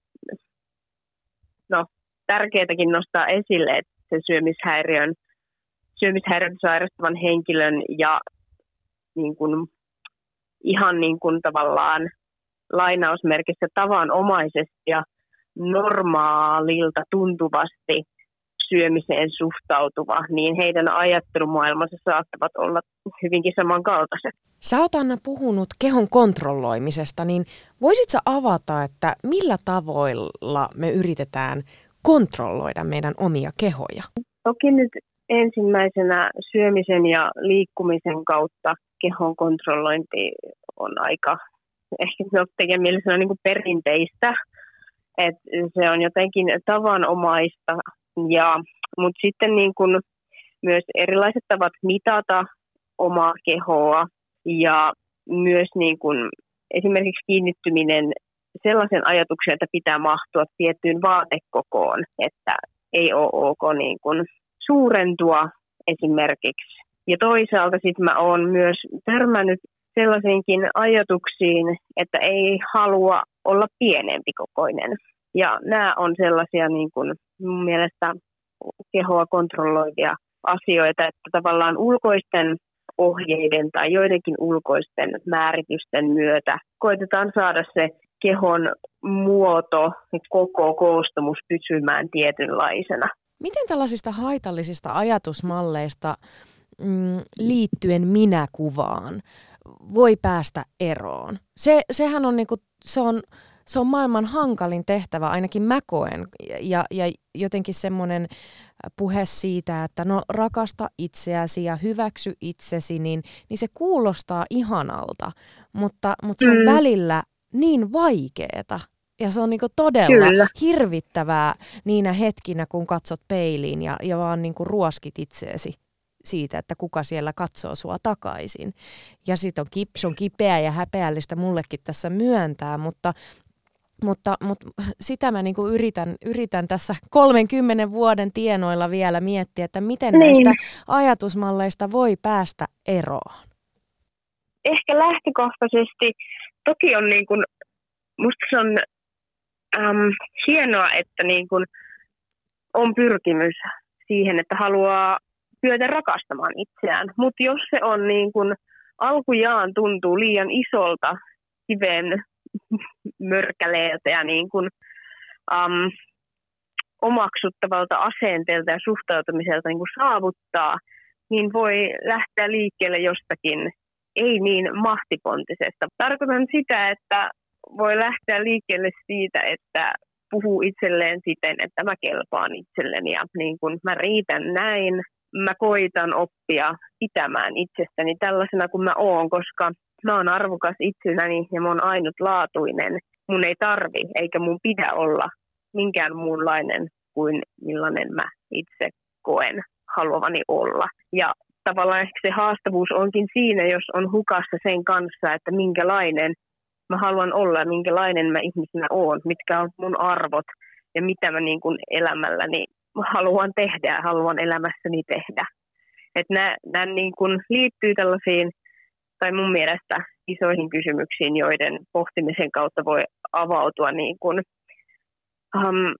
no, tärkeääkin nostaa esille, että se syömishäiriön, syömishäiriön sairastavan henkilön ja niin kuin, ihan niin kuin tavallaan lainausmerkissä tavanomaisesti ja normaalilta tuntuvasti syömiseen suhtautuva, niin heidän ajattelumaailmansa saattavat olla hyvinkin samankaltaiset. Sä oot Anna puhunut kehon kontrolloimisesta, niin voisit sä avata, että millä tavoilla me yritetään kontrolloida meidän omia kehoja? Toki nyt ensimmäisenä syömisen ja liikkumisen kautta kehon kontrollointi on aika ehkä jotenkin mielestäni niin kuin perinteistä, että se on jotenkin tavanomaista, ja, mutta sitten niin kuin myös erilaiset tavat mitata omaa kehoa ja myös niin kuin esimerkiksi kiinnittyminen sellaisen ajatuksen, että pitää mahtua tiettyyn vaatekokoon, että ei ole ok niin kuin suurentua esimerkiksi. Ja toisaalta sitten mä oon myös törmännyt sellaisenkin ajatuksiin, että ei halua olla pienempi kokoinen. Ja nämä on sellaisia niin kuin mun mielestä kehoa kontrolloivia asioita, että tavallaan ulkoisten ohjeiden tai joidenkin ulkoisten määritysten myötä koitetaan saada se kehon muoto, koko koostumus pysymään tietynlaisena. Miten tällaisista haitallisista ajatusmalleista mm, liittyen minäkuvaan voi päästä eroon? Se, sehän on, niinku, se on, se on maailman hankalin tehtävä, ainakin mä koen. Ja, ja jotenkin semmoinen puhe siitä, että no rakasta itseäsi ja hyväksy itsesi, niin, niin se kuulostaa ihanalta, mutta, mutta se on mm. välillä niin vaikeeta. Ja se on niinku todella Kyllä. hirvittävää niinä hetkinä, kun katsot peiliin ja, ja vaan niinku ruoskit itseesi siitä, että kuka siellä katsoo sua takaisin. Ja sitten on, kip, se on kipeä ja häpeällistä mullekin tässä myöntää, mutta mutta, mutta sitä mä niinku yritän, yritän tässä 30 vuoden tienoilla vielä miettiä, että miten niin. näistä ajatusmalleista voi päästä eroon. Ehkä lähtökohtaisesti, toki on niin kuin, musta se on äm, hienoa, että niin kuin on pyrkimys siihen, että haluaa kyetä rakastamaan itseään. Mutta jos se on niin kuin, alkujaan tuntuu liian isolta kiven mörkäleeltä ja niin kuin, um, omaksuttavalta asenteelta ja suhtautumiselta niin kuin saavuttaa, niin voi lähteä liikkeelle jostakin ei niin mahtipontisesta. Tarkoitan sitä, että voi lähteä liikkeelle siitä, että puhuu itselleen siten, että mä kelpaan itselleni ja niin kun mä riitän näin, mä koitan oppia pitämään itsestäni tällaisena kuin mä oon, koska mä oon arvokas itsenäni ja mä oon ainutlaatuinen. Mun ei tarvi eikä mun pidä olla minkään muunlainen kuin millainen mä itse koen haluavani olla. Ja tavallaan ehkä se haastavuus onkin siinä, jos on hukassa sen kanssa, että minkälainen mä haluan olla ja minkälainen mä ihmisenä oon, mitkä on mun arvot ja mitä mä niin kuin elämälläni haluan tehdä ja haluan elämässäni tehdä. Että nämä, nämä niin kuin liittyy tällaisiin, tai mun mielestä isoihin kysymyksiin, joiden pohtimisen kautta voi avautua niin kuin, um,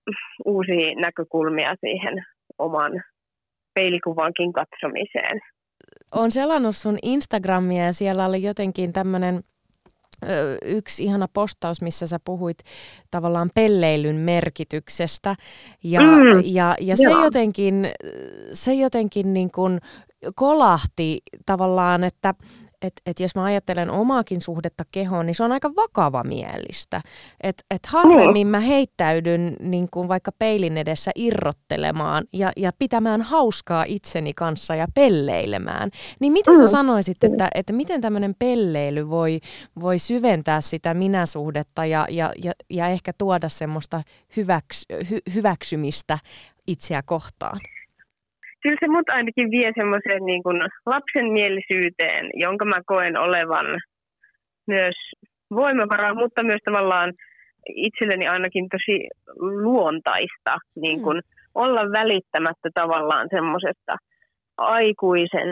uusia näkökulmia siihen oman peilikuvankin katsomiseen. Olen selannut sun Instagramia ja siellä oli jotenkin tämmöinen yksi ihana postaus, missä sä puhuit tavallaan pelleilyn merkityksestä. Ja, mm, ja, ja se jotenkin, se jotenkin niin kuin kolahti tavallaan, että että et jos mä ajattelen omaakin suhdetta kehoon, niin se on aika vakava mielistä. Että et harvemmin mä heittäydyn niin kuin vaikka peilin edessä irrottelemaan ja, ja pitämään hauskaa itseni kanssa ja pelleilemään. Niin mitä sä mm. sanoisit, että, että miten tämmöinen pelleily voi, voi syventää sitä minäsuhdetta ja, ja, ja, ja ehkä tuoda semmoista hyväks, hy, hyväksymistä itseä kohtaan? Kyllä se mut ainakin vie semmoiseen niin kuin lapsenmielisyyteen, jonka mä koen olevan myös voimavaraa, mutta myös tavallaan itselleni ainakin tosi luontaista niin kuin mm. olla välittämättä tavallaan semmoisesta aikuisen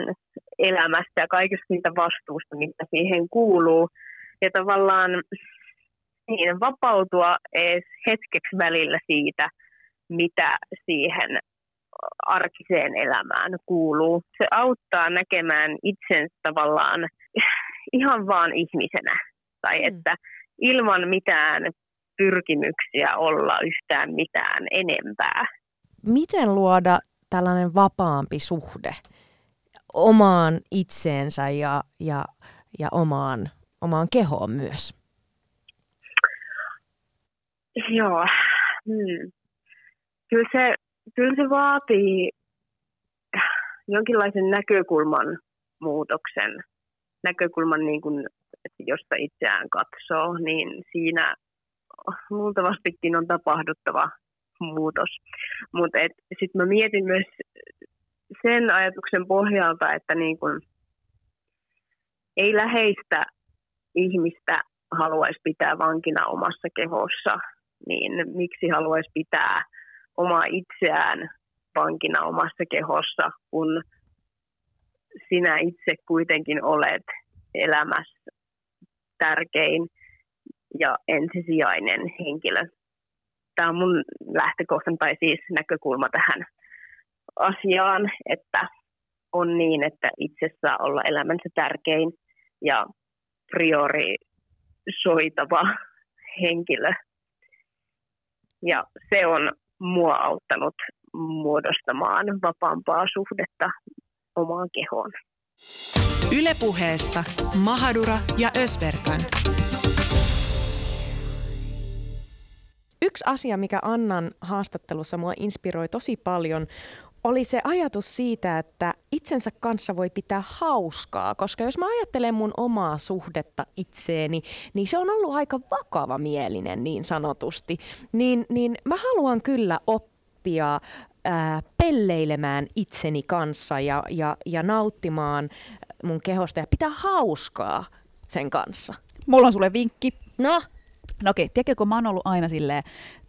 elämästä ja kaikesta siitä vastuusta, mitä siihen kuuluu. Ja tavallaan niin, vapautua edes hetkeksi välillä siitä, mitä siihen arkiseen elämään kuuluu. Se auttaa näkemään itsensä tavallaan ihan vaan ihmisenä. Tai mm. että ilman mitään pyrkimyksiä olla yhtään mitään enempää. Miten luoda tällainen vapaampi suhde omaan itseensä ja, ja, ja omaan, omaan kehoon myös? Joo. Hmm. Kyllä, se, kyllä se vaatii jonkinlaisen näkökulman muutoksen. Näkökulman, niin kuin, että josta itseään katsoo, niin siinä luultavastikin on tapahduttava muutos. Mutta sitten mä mietin myös sen ajatuksen pohjalta, että niin kun ei läheistä ihmistä haluaisi pitää vankina omassa kehossa, niin miksi haluaisi pitää omaa itseään vankina omassa kehossa, kun sinä itse kuitenkin olet elämässä tärkein ja ensisijainen henkilö. Tämä on mun lähtökohtan tai siis näkökulma tähän asiaan, että on niin, että itse saa olla elämänsä tärkein ja priorisoitava henkilö. Ja se on mua auttanut muodostamaan vapaampaa suhdetta omaan kehoon. Ylepuheessa Mahadura ja Ösberkan. Yksi asia, mikä Annan haastattelussa mua inspiroi tosi paljon, oli se ajatus siitä, että itsensä kanssa voi pitää hauskaa, koska jos mä ajattelen mun omaa suhdetta itseeni, niin se on ollut aika vakava mielinen niin sanotusti. Niin, niin mä haluan kyllä oppia ää, pelleilemään itseni kanssa ja, ja, ja nauttimaan mun kehosta ja pitää hauskaa sen kanssa. Mulla on sulle vinkki. No? No okei, tiedätkö, kun mä oon ollut aina silleen,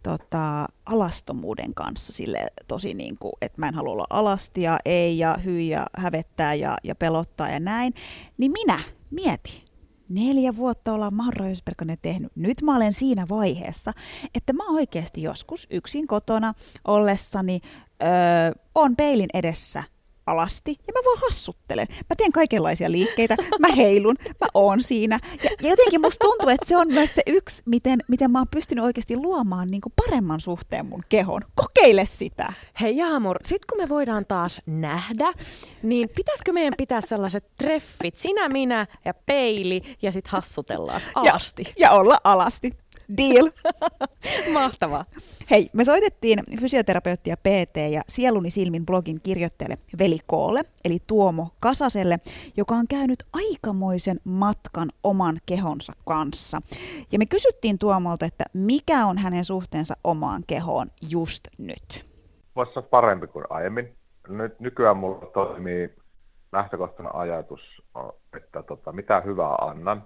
tota, alastomuuden kanssa sille tosi niin kuin, että mä en halua olla alastia, ei ja hyi ja hävettää ja, ja pelottaa ja näin, niin minä mietin, neljä vuotta ollaan Marra tehnyt. Nyt mä olen siinä vaiheessa, että mä oikeasti joskus yksin kotona ollessani öö, on peilin edessä – alasti ja mä vaan hassuttelen. Mä teen kaikenlaisia liikkeitä, mä heilun, mä oon siinä. Ja, ja jotenkin musta tuntuu, että se on myös se yksi, miten, miten mä oon pystynyt oikeasti luomaan niin paremman suhteen mun kehon. Kokeile sitä. Hei Jaamur, sit kun me voidaan taas nähdä, niin pitäisikö meidän pitää sellaiset treffit, sinä, minä ja peili ja sit hassutellaan alasti. Ja, ja olla alasti. Deal. Mahtavaa. Hei, me soitettiin fysioterapeuttia PT ja Sieluni silmin blogin kirjoittajalle Veli Koolle, eli Tuomo Kasaselle, joka on käynyt aikamoisen matkan oman kehonsa kanssa. Ja me kysyttiin Tuomolta, että mikä on hänen suhteensa omaan kehoon just nyt. Voisi olla parempi kuin aiemmin. Nyt nykyään mulla toimii lähtökohtainen ajatus, että tota, mitä hyvää annan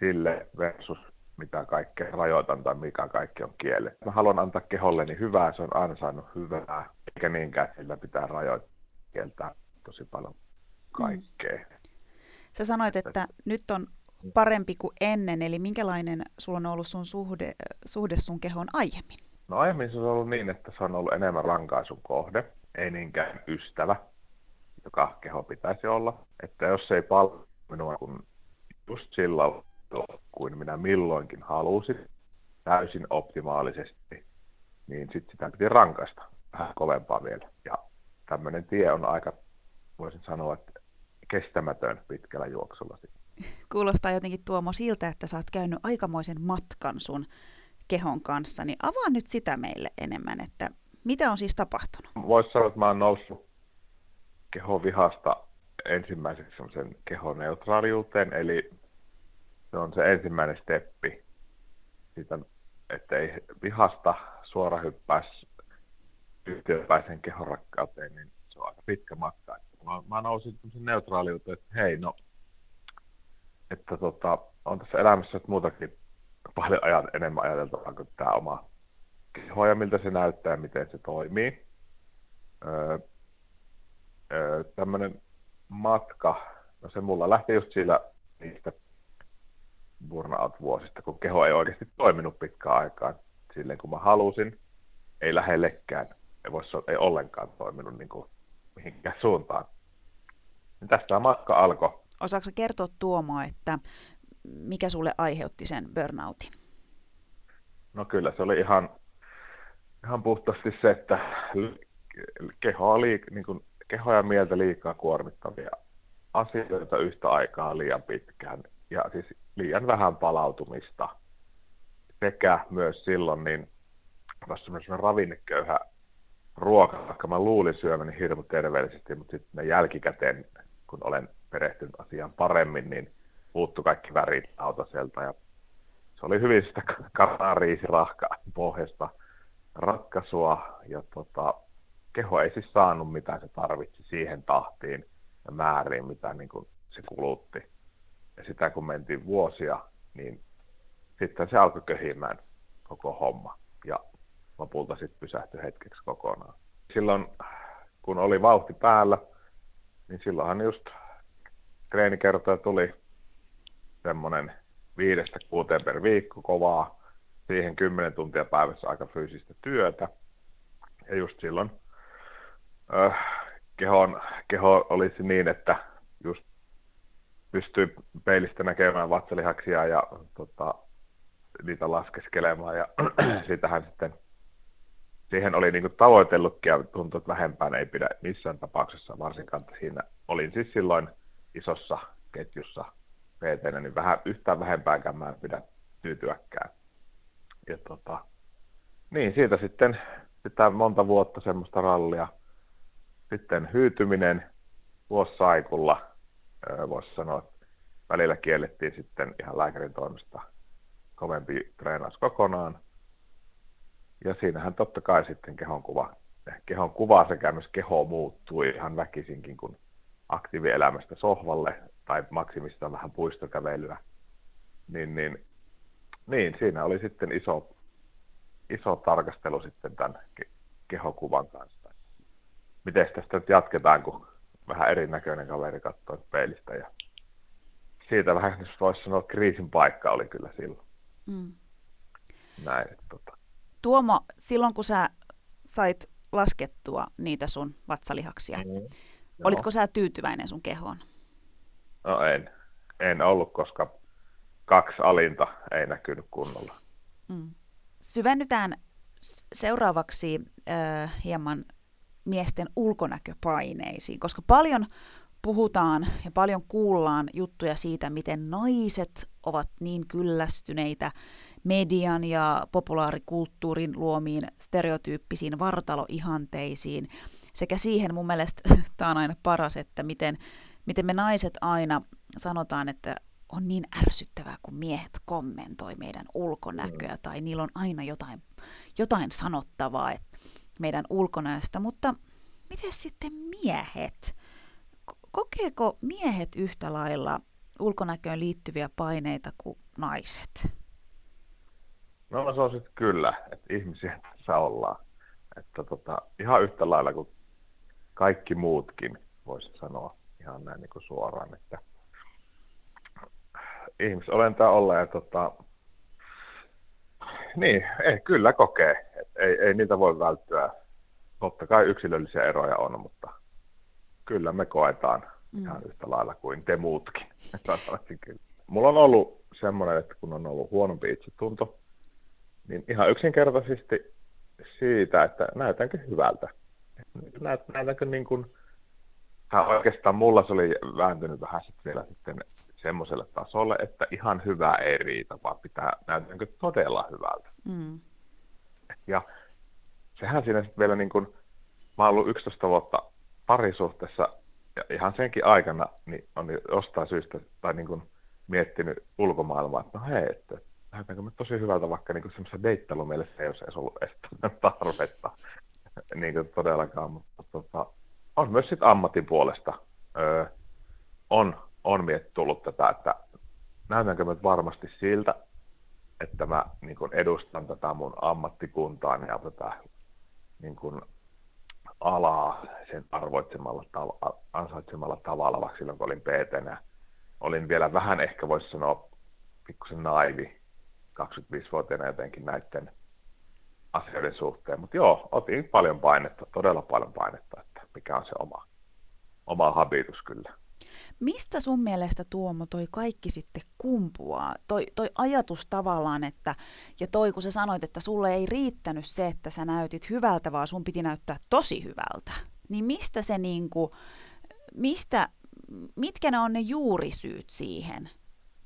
sille versus mitä kaikkea rajoitan tai mikä kaikki on kielle. Mä haluan antaa keholleni hyvää, se on ansainnut hyvää, eikä niinkään sillä pitää rajoittaa kieltää tosi paljon kaikkea. Mm. Sä sanoit, että nyt on parempi kuin ennen, eli minkälainen sulla on ollut sun suhde, suhde sun kehoon aiemmin? No aiemmin se on ollut niin, että se on ollut enemmän rankaisun kohde, ei niinkään ystävä, joka keho pitäisi olla. Että jos ei paljon minua kun just sillä kuin minä milloinkin halusin, täysin optimaalisesti, niin sitten sitä piti rankaista vähän kovempaa vielä. Ja tämmöinen tie on aika, voisin sanoa, että kestämätön pitkällä juoksulla. Kuulostaa jotenkin Tuomo siltä, että sä oot käynyt aikamoisen matkan sun kehon kanssa, niin avaa nyt sitä meille enemmän, että mitä on siis tapahtunut? Voisi sanoa, että mä oon noussut kehovihasta ensimmäiseksi sen kehoneutraaliuteen, eli se on se ensimmäinen steppi. Siitä, että ei vihasta suora hyppäisi yhtiöpäisen kehon rakkauteen, niin se on aika pitkä matka. Mä, mä nousin neutraaliuteen, että hei no, että tota, on tässä elämässä muutakin paljon ajat, enemmän ajateltavaa kuin tämä oma keho ja miltä se näyttää ja miten se toimii. Öö, öö, tämmöinen matka, no se mulla lähti just sillä niistä burnout-vuosista, kun keho ei oikeasti toiminut pitkään aikaan silleen, kun mä halusin. ei lähellekään, ei, voisi, ei ollenkaan toiminut niin kuin mihinkään suuntaan. Niin tästä matka alkoi. Osaatko kertoa Tuomo, että mikä sulle aiheutti sen burnoutin? No kyllä se oli ihan, ihan puhtaasti se, että kehoa, liik, niin kuin, kehoa ja mieltä liikaa kuormittavia asioita yhtä aikaa liian pitkään ja siis liian vähän palautumista. Sekä myös silloin niin semmoinen ravinneköyhä ruoka, vaikka mä luulin syömäni hirmu terveellisesti, mutta sitten jälkikäteen, kun olen perehtynyt asiaan paremmin, niin puuttu kaikki värit autoselta ja se oli hyvin sitä kanariisirahka pohjasta ratkaisua ja tota, keho ei siis saanut mitä se tarvitsi siihen tahtiin ja määriin, mitä niin kuin se kulutti. Sitä kun mentiin vuosia, niin sitten se alkoi köhimään koko homma ja lopulta sitten pysähtyi hetkeksi kokonaan. Silloin kun oli vauhti päällä, niin silloinhan just treenikertoja tuli semmoinen viidestä kuuteen per viikko kovaa, siihen 10 tuntia päivässä aika fyysistä työtä. Ja just silloin äh, kehon, keho olisi niin, että just pystyy peilistä näkemään vatsalihaksia ja tota, niitä laskeskelemaan ja sitähän sitten siihen oli niin tavoitellutkin ja tuntui, että vähempään ei pidä missään tapauksessa, varsinkaan että siinä olin siis silloin isossa ketjussa pt niin vähän, yhtään vähempäänkään mä en pidä tyytyäkään. Ja tota, niin, siitä sitten sitä monta vuotta semmoista rallia. Sitten hyytyminen vuossaikulla, voisi sanoa, että välillä kiellettiin sitten ihan lääkärin toimesta kovempi treenaus kokonaan. Ja siinähän totta kai sitten kehon kuva, kehon kuva sekä myös keho muuttui ihan väkisinkin, kun aktiivielämästä sohvalle tai maksimista vähän puistokävelyä. Niin, niin, niin, siinä oli sitten iso, iso tarkastelu sitten tämän kehokuvan kanssa. Miten tästä nyt jatketaan, kun vähän erinäköinen kaveri katsoi peilistä. Ja siitä vähän, jos voisi sanoa, kriisin paikka oli kyllä silloin. Mm. Näin, että, tota. Tuomo, silloin kun sä sait laskettua niitä sun vatsalihaksia, mm. olitko sä tyytyväinen sun kehoon? No en. En ollut, koska kaksi alinta ei näkynyt kunnolla. Mm. Syvennytään seuraavaksi äh, hieman miesten ulkonäköpaineisiin, koska paljon puhutaan ja paljon kuullaan juttuja siitä, miten naiset ovat niin kyllästyneitä median ja populaarikulttuurin luomiin stereotyyppisiin vartaloihanteisiin sekä siihen mun mielestä tämä on aina paras, että miten miten me naiset aina sanotaan, että on niin ärsyttävää, kun miehet kommentoi meidän ulkonäköä, mm. tai niillä on aina jotain, jotain sanottavaa että meidän ulkonäöstä, mutta miten sitten miehet? Kokeeko miehet yhtä lailla ulkonäköön liittyviä paineita kuin naiset? No mä sanoisin, että kyllä, että ihmisiä tässä ollaan. Että tota, ihan yhtä lailla kuin kaikki muutkin, voisi sanoa ihan näin niin kuin suoraan, että ihmisolentaa olla ja tota, niin, ei, kyllä kokee. Ei, ei niitä voi välttyä. Totta kai yksilöllisiä eroja on, mutta kyllä me koetaan mm. ihan yhtä lailla kuin te muutkin. Mulla on ollut semmoinen, että kun on ollut huonompi itsetunto, niin ihan yksinkertaisesti siitä, että näytänkö hyvältä. Näytänkö niin kuin Tämä oikeastaan mulla se oli vääntynyt vähän sitten vielä sitten semmoiselle tasolle, että ihan hyvää ei riitä, vaan pitää näyttää todella hyvältä. Mm. Ja sehän siinä sitten vielä niin kuin, mä oon ollut 11 vuotta parisuhteessa ja ihan senkin aikana niin on jostain syystä tai niin kuin miettinyt ulkomaailmaa, että no hei, että näytänkö me tosi hyvältä, vaikka niin semmoisessa deittailumielessä ei olisi ollut edes tarvetta niin kuin todellakaan, mutta tota, on myös sitten ammatin puolesta. Öö, on, on miet tullut tätä, että näytänkö mä varmasti siltä, että mä niin kun edustan tätä mun ammattikuntaa ja tätä niin kun alaa sen arvoitsemalla, ansaitsemalla tavalla, vaikka silloin kun olin pt olin vielä vähän ehkä voisi sanoa pikkusen naivi 25-vuotiaana jotenkin näiden asioiden suhteen. Mutta joo, otin paljon painetta, todella paljon painetta, että mikä on se oma, oma habitus kyllä. Mistä sun mielestä Tuomo toi kaikki sitten kumpuaa? Toi, toi ajatus tavallaan, että, ja toi kun sä sanoit, että sulle ei riittänyt se, että sä näytit hyvältä, vaan sun piti näyttää tosi hyvältä. Niin mistä se niinku, mistä, mitkä ne on ne juurisyyt siihen,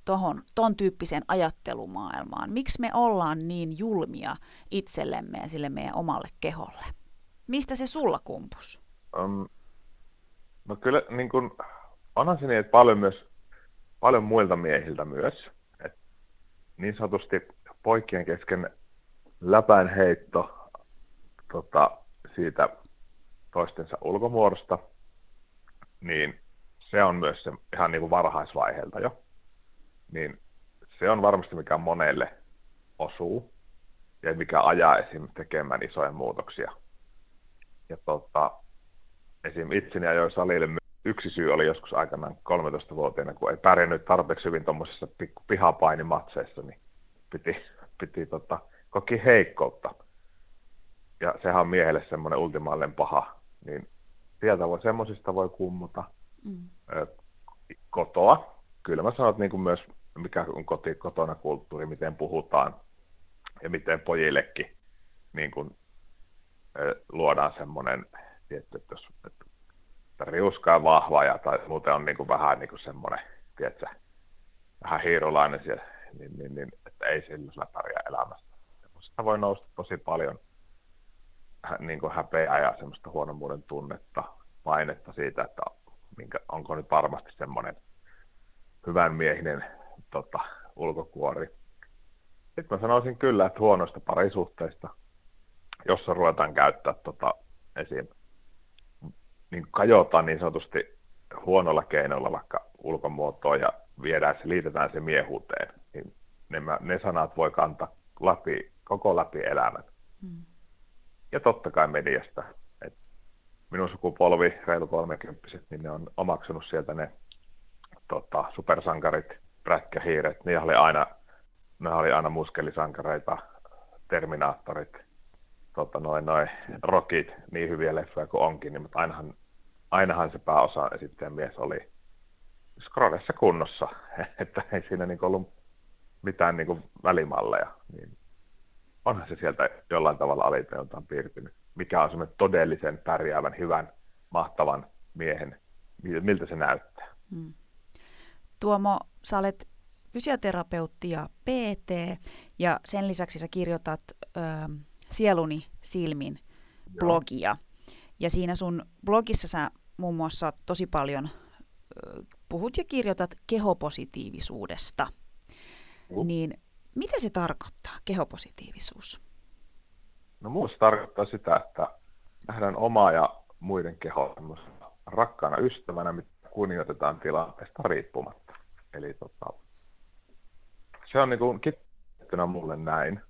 tohon, ton tyyppiseen ajattelumaailmaan? Miksi me ollaan niin julmia itsellemme ja sille meidän omalle keholle? Mistä se sulla kumpus? Um, no kyllä niin kun, onhan se niin, että paljon, myös, paljon muilta miehiltä myös. Et niin sanotusti poikien kesken läpän heitto tota, siitä toistensa ulkomuodosta, niin se on myös se ihan niin kuin varhaisvaiheelta jo. Niin se on varmasti mikä monelle osuu ja mikä ajaa esim. tekemään isoja muutoksia. Ja tota, esim. itseni ajoi salille yksi syy oli joskus aikanaan 13-vuotiaana, kun ei pärjännyt tarpeeksi hyvin tuommoisissa pihapainimatseissa, niin piti, piti tota, koki heikkoutta. Ja sehän on miehelle semmoinen ultimaalinen paha, niin sieltä voi, semmoisista voi kummuta. Mm. kotoa. Kyllä mä sanon, että niin kuin myös mikä on koti, kotona kulttuuri, miten puhutaan ja miten pojillekin niin kuin, luodaan semmoinen, tietty, että jos riuska on vahva ja tai muuten on niin kuin vähän niin kuin semmoinen, tiedätkö, vähän hiirulainen siellä, niin, niin, niin, että ei sillä pärjää elämässä. Semmoista voi nousta tosi paljon niin kuin häpeää ja semmoista huonommuuden tunnetta, painetta siitä, että minkä, onko nyt varmasti semmoinen hyvän miehinen tota, ulkokuori. Sitten mä sanoisin kyllä, että huonoista parisuhteista, jossa ruvetaan käyttää tota, esim niin kajotaan niin sanotusti huonolla keinolla vaikka ulkomuotoa ja viedään se, liitetään se miehuuteen, niin ne, ne sanat voi kantaa läpi, koko läpi elämän. Hmm. Ja totta kai mediasta. Et minun sukupolvi, reilu 30 niin ne on omaksunut sieltä ne tota, supersankarit, prätkähiiret, ne oli aina, ne oli aina muskelisankareita, terminaattorit, tota, noin, noin rockit, niin hyviä leffoja kuin onkin, niin, mutta ainahan, ainahan se pääosa esittäjän mies oli skrodessa kunnossa, että ei siinä niin ollut mitään niin kuin välimalleja, niin onhan se sieltä jollain tavalla alitajuntaan piirtynyt. Mikä on semmoinen todellisen pärjäävän, hyvän, mahtavan miehen, miltä se näyttää. Hmm. Tuomo, sä olet fysioterapeutti ja PT, ja sen lisäksi sä kirjoitat ö, Sieluni silmin blogia. Ja siinä sun blogissa sä muun muassa tosi paljon puhut ja kirjoitat kehopositiivisuudesta. Mm. Niin mitä se tarkoittaa, kehopositiivisuus? No muussa tarkoittaa sitä, että nähdään omaa ja muiden kehoa rakkaana ystävänä, mitä kunnioitetaan tilanteesta riippumatta. Eli tota, se on niin kuin mulle näin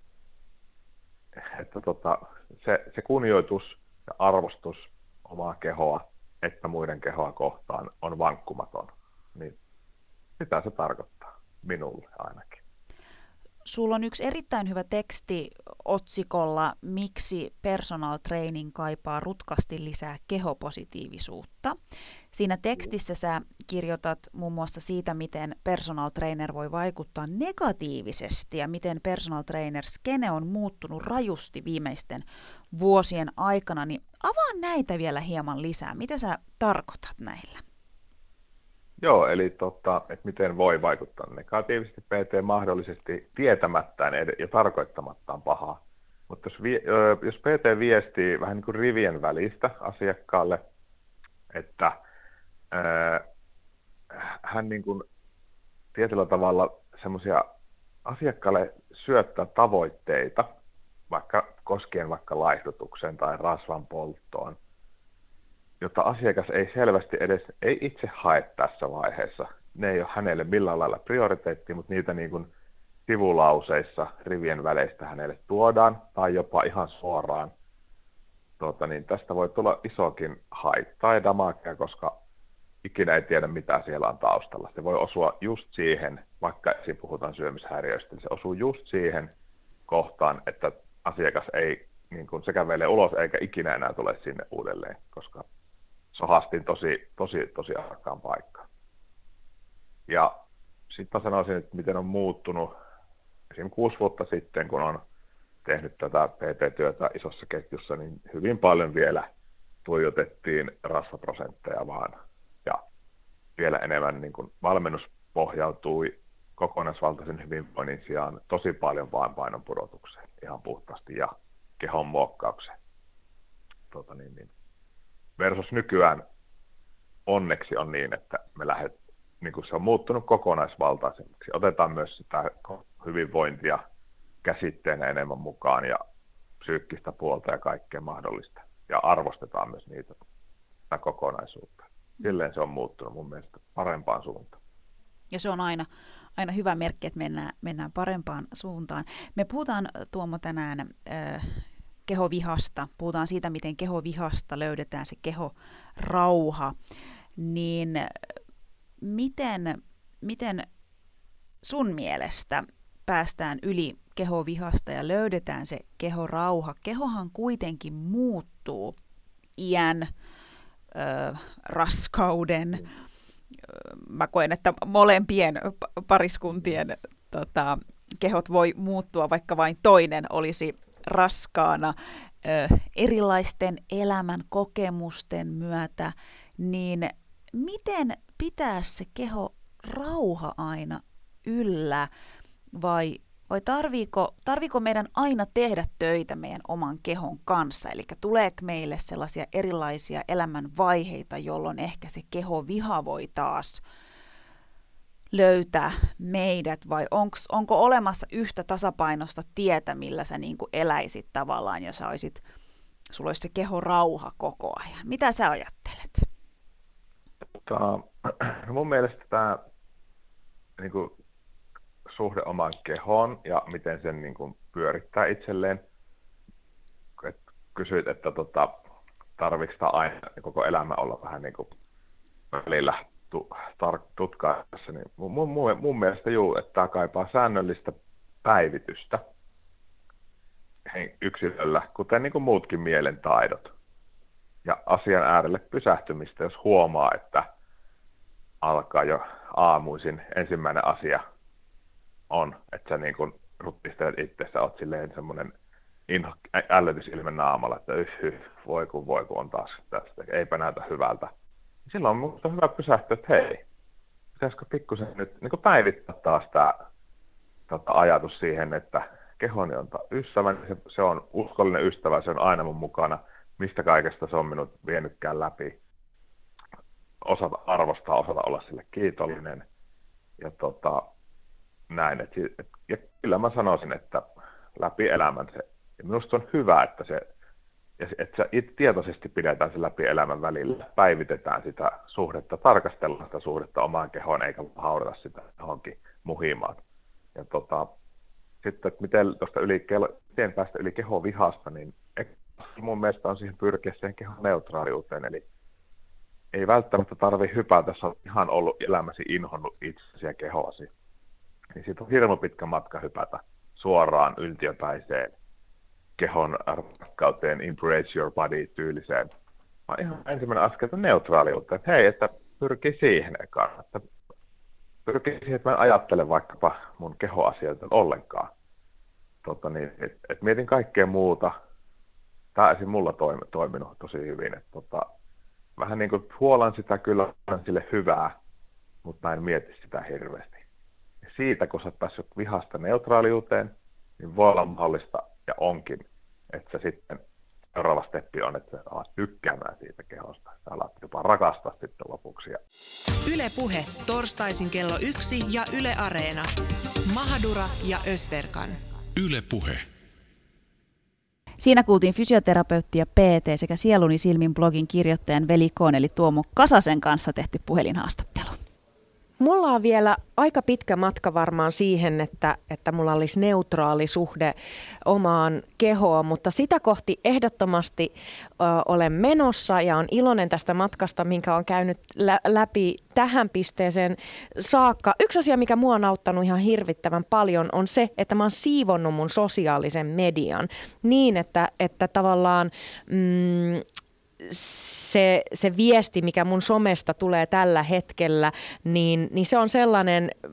että tota, se, se kunnioitus ja arvostus omaa kehoa että muiden kehoa kohtaan on vankkumaton. Niin sitä se tarkoittaa minulle ainakin. Sulla on yksi erittäin hyvä teksti otsikolla Miksi personal training kaipaa rutkasti lisää kehopositiivisuutta. Siinä tekstissä sä kirjoitat muun muassa siitä, miten personal trainer voi vaikuttaa negatiivisesti ja miten personal trainer skene on muuttunut rajusti viimeisten vuosien aikana. Niin avaa näitä vielä hieman lisää. Mitä sä tarkoitat näillä? Joo, eli tota, että miten voi vaikuttaa negatiivisesti PT mahdollisesti tietämättään ja tarkoittamattaan pahaa. Mutta jos, jos PT viestii vähän niin kuin rivien välistä asiakkaalle, että ää, hän niin kuin tietyllä tavalla semmoisia asiakkaalle syöttää tavoitteita, vaikka koskien vaikka laihdutukseen tai rasvan polttoon, jota asiakas ei selvästi edes ei itse hae tässä vaiheessa. Ne ei ole hänelle millään lailla prioriteetti, mutta niitä niin kuin sivulauseissa rivien väleistä hänelle tuodaan tai jopa ihan suoraan. Tuota, niin tästä voi tulla isokin haittaa ja damakea, koska ikinä ei tiedä, mitä siellä on taustalla. Se voi osua just siihen, vaikka puhutaan syömishäiriöistä, niin se osuu just siihen kohtaan, että asiakas ei niin kuin se kävelee ulos eikä ikinä enää tule sinne uudelleen, koska sohastin tosi, tosi, tosi arkaan paikkaan. Ja sitten sanoisin, että miten on muuttunut esimerkiksi kuusi vuotta sitten, kun on tehnyt tätä PT-työtä isossa ketjussa, niin hyvin paljon vielä tuijotettiin rasvaprosentteja vaan. Ja vielä enemmän niin kuin valmennus pohjautui kokonaisvaltaisen hyvinvoinnin sijaan tosi paljon vain painon pudotukseen ihan puhtaasti ja kehon muokkaukseen. Tota niin, niin. Versus nykyään onneksi on niin, että me lähdet, niin kuin se on muuttunut kokonaisvaltaisemmaksi. Otetaan myös sitä hyvinvointia käsitteenä enemmän mukaan ja psyykkistä puolta ja kaikkea mahdollista. Ja arvostetaan myös niitä kokonaisuutta. Silleen se on muuttunut mun mielestä parempaan suuntaan. Ja se on aina, aina hyvä merkki, että mennään, mennään parempaan suuntaan. Me puhutaan Tuomo tänään äh, kehovihasta, puhutaan siitä, miten kehovihasta löydetään se kehorauha, niin miten, miten sun mielestä päästään yli kehovihasta ja löydetään se kehorauha? Kehohan kuitenkin muuttuu iän, ö, raskauden, mä koen, että molempien pariskuntien tota, kehot voi muuttua, vaikka vain toinen olisi raskaana erilaisten elämän kokemusten myötä, niin miten pitää se keho rauha aina yllä vai vai tarviiko, tarviiko meidän aina tehdä töitä meidän oman kehon kanssa? Eli tuleeko meille sellaisia erilaisia elämänvaiheita, jolloin ehkä se keho viha voi taas löytää meidät, vai onks, onko olemassa yhtä tasapainosta tietä, millä sä niin kuin eläisit tavallaan, jos sä olisit, sulla olisi se keho rauha koko ajan. Mitä sä ajattelet? Tota, mun mielestä tämä niin kuin suhde omaan kehoon ja miten sen niin kuin pyörittää itselleen. Et kysyit, että tota, tarvitsetko aina koko elämä olla vähän niin kuin välillä tu, tar, tutkaessa, niin mun, mun, mun mielestä juu, että tämä kaipaa säännöllistä päivitystä yksilöllä, kuten niin kuin muutkin mielen taidot. Ja asian äärelle pysähtymistä, jos huomaa, että alkaa jo aamuisin ensimmäinen asia on, että sä niin kuin ruttistelet itsessä, oot silleen semmoinen inho, naamalla, että yh, yh, voi kun voi kun on taas tästä, eipä näytä hyvältä. Silloin on minusta hyvä pysähtyä, että hei, pitäisikö pikkusen nyt niin päivittää taas tämä tota, ajatus siihen, että kehoni on ystävä, se, se on uskollinen ystävä, se on aina mun mukana, mistä kaikesta se on minut vienytkään läpi. Osata arvostaa, osata olla sille kiitollinen. Ja tota, näin. Et, et, ja kyllä mä sanoisin, että läpi elämän se, ja minusta on hyvä, että se, ja että se tietoisesti pidetään se läpi elämän välillä, päivitetään sitä suhdetta, tarkastellaan sitä suhdetta omaan kehoon, eikä haudata sitä johonkin muhimaan. Ja tota, sitten, että miten tuosta yli, miten päästä yli kehon vihasta, niin mun mielestä on siihen pyrkiä siihen kehon neutraaliuteen, eli ei välttämättä tarvi hypätä, jos on ihan ollut elämäsi inhonnut itsesi ja kehoasi. Niin siitä on hirmu pitkä matka hypätä suoraan yltiöpäiseen kehon rakkauteen, embrace your body tyyliseen. Mä ihan ensimmäinen askel on neutraaliutta, että hei, että pyrkii siihen ekaan, että pyrkii siihen, että mä en ajattele vaikkapa mun kehoasioita ollenkaan. Tota niin, et, et mietin kaikkea muuta. Tämä esim. mulla toimi, toiminut tosi hyvin. Et tota, vähän niin kuin huolan sitä kyllä sille hyvää, mutta mä en mieti sitä hirveästi siitä, kun sä oot päässyt vihasta neutraaliuteen, niin voi olla mahdollista ja onkin, että se sitten seuraava steppi on, että sä alat tykkäämään siitä kehosta. Sä alat jopa rakastaa sitten lopuksi. Yle Puhe, torstaisin kello yksi ja Yle Areena. Mahadura ja Ösberkan. Yle Puhe. Siinä kuultiin fysioterapeutti ja PT sekä Sieluni silmin blogin kirjoittajan Veli Koon eli Tuomo Kasasen kanssa tehty puhelinhaastattelu. Mulla on vielä aika pitkä matka varmaan siihen, että, että mulla olisi neutraali suhde omaan kehoon, mutta sitä kohti ehdottomasti ö, olen menossa ja on iloinen tästä matkasta, minkä on käynyt lä- läpi tähän pisteeseen saakka. Yksi asia, mikä mua on auttanut ihan hirvittävän paljon, on se, että mä oon siivonnut mun sosiaalisen median niin, että, että tavallaan mm, se, se viesti, mikä mun somesta tulee tällä hetkellä, niin, niin se on sellainen mm,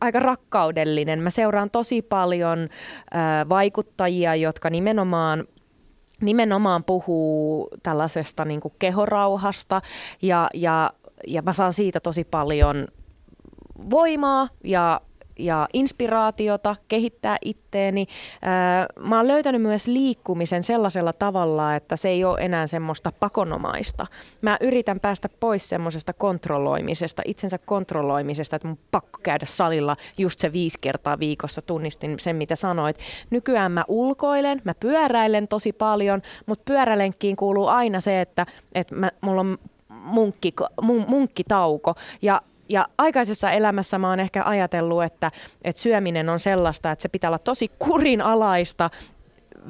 aika rakkaudellinen. Mä seuraan tosi paljon äh, vaikuttajia, jotka nimenomaan nimenomaan puhuu tällaisesta niin kuin kehorauhasta ja, ja, ja mä saan siitä tosi paljon voimaa ja ja inspiraatiota, kehittää itteeni. Mä oon löytänyt myös liikkumisen sellaisella tavalla, että se ei ole enää semmoista pakonomaista. Mä yritän päästä pois semmoisesta kontrolloimisesta, itsensä kontrolloimisesta, että mun pakko käydä salilla just se viisi kertaa viikossa. Tunnistin sen, mitä sanoit. Nykyään mä ulkoilen, mä pyöräilen tosi paljon, mutta pyörälenkkiin kuuluu aina se, että, että mä, mulla on munkki, mun, munkkitauko ja ja aikaisessa elämässä mä oon ehkä ajatellut, että, että syöminen on sellaista, että se pitää olla tosi kurinalaista,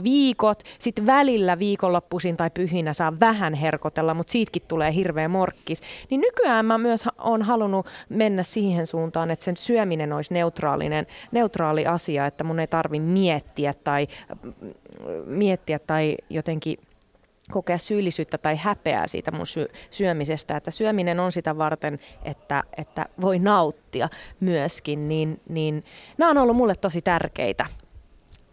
viikot, sitten välillä viikonloppuisin tai pyhinä saa vähän herkotella, mutta siitäkin tulee hirveä morkkis. Niin nykyään mä myös on halunnut mennä siihen suuntaan, että sen syöminen olisi neutraalinen, neutraali asia, että mun ei tarvi miettiä tai, miettiä tai jotenkin kokea syyllisyyttä tai häpeää siitä mun sy- syömisestä, että syöminen on sitä varten, että, että voi nauttia myöskin, niin, niin nämä on ollut mulle tosi tärkeitä,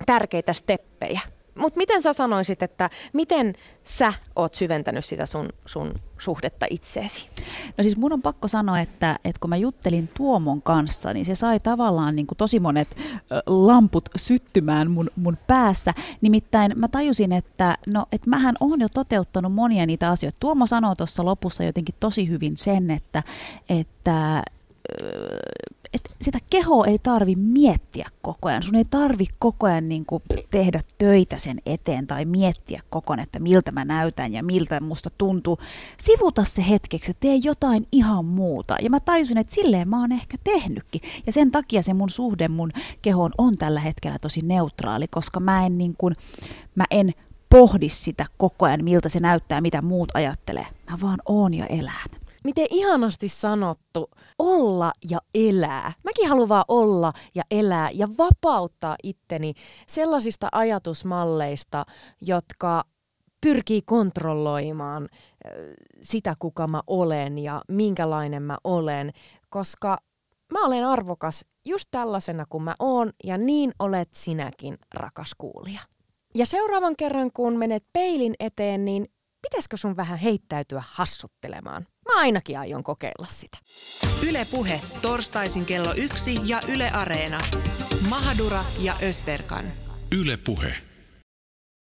tärkeitä steppejä. Mutta miten sä sanoisit, että miten sä oot syventänyt sitä sun, sun suhdetta itseesi? No siis mun on pakko sanoa, että, että kun mä juttelin Tuomon kanssa, niin se sai tavallaan niin kuin tosi monet lamput syttymään mun, mun päässä. Nimittäin mä tajusin, että no, että mähän oon jo toteuttanut monia niitä asioita. Tuomo sanoi tuossa lopussa jotenkin tosi hyvin sen, että, että että sitä kehoa ei tarvi miettiä koko ajan. Sun ei tarvi koko ajan niin kuin tehdä töitä sen eteen tai miettiä koko ajan, että miltä mä näytän ja miltä musta tuntuu. Sivuta se hetkeksi ja tee jotain ihan muuta. Ja mä tajusin, että silleen mä oon ehkä tehnytkin. Ja sen takia se mun suhde mun kehoon on tällä hetkellä tosi neutraali, koska mä en, niin kuin, mä en pohdi sitä koko ajan, miltä se näyttää, mitä muut ajattelee. Mä vaan oon ja elän. Miten ihanasti sanottu, olla ja elää. Mäkin haluan vaan olla ja elää ja vapauttaa itteni sellaisista ajatusmalleista, jotka pyrkii kontrolloimaan sitä, kuka mä olen ja minkälainen mä olen, koska mä olen arvokas just tällaisena kuin mä oon ja niin olet sinäkin, rakas kuulija. Ja seuraavan kerran, kun menet peilin eteen, niin pitäisikö sun vähän heittäytyä hassuttelemaan? Mä ainakin aion kokeilla sitä. Yle Puhe, torstaisin kello yksi ja Yle Areena. Mahadura ja Ösberkan. Yle Puhe.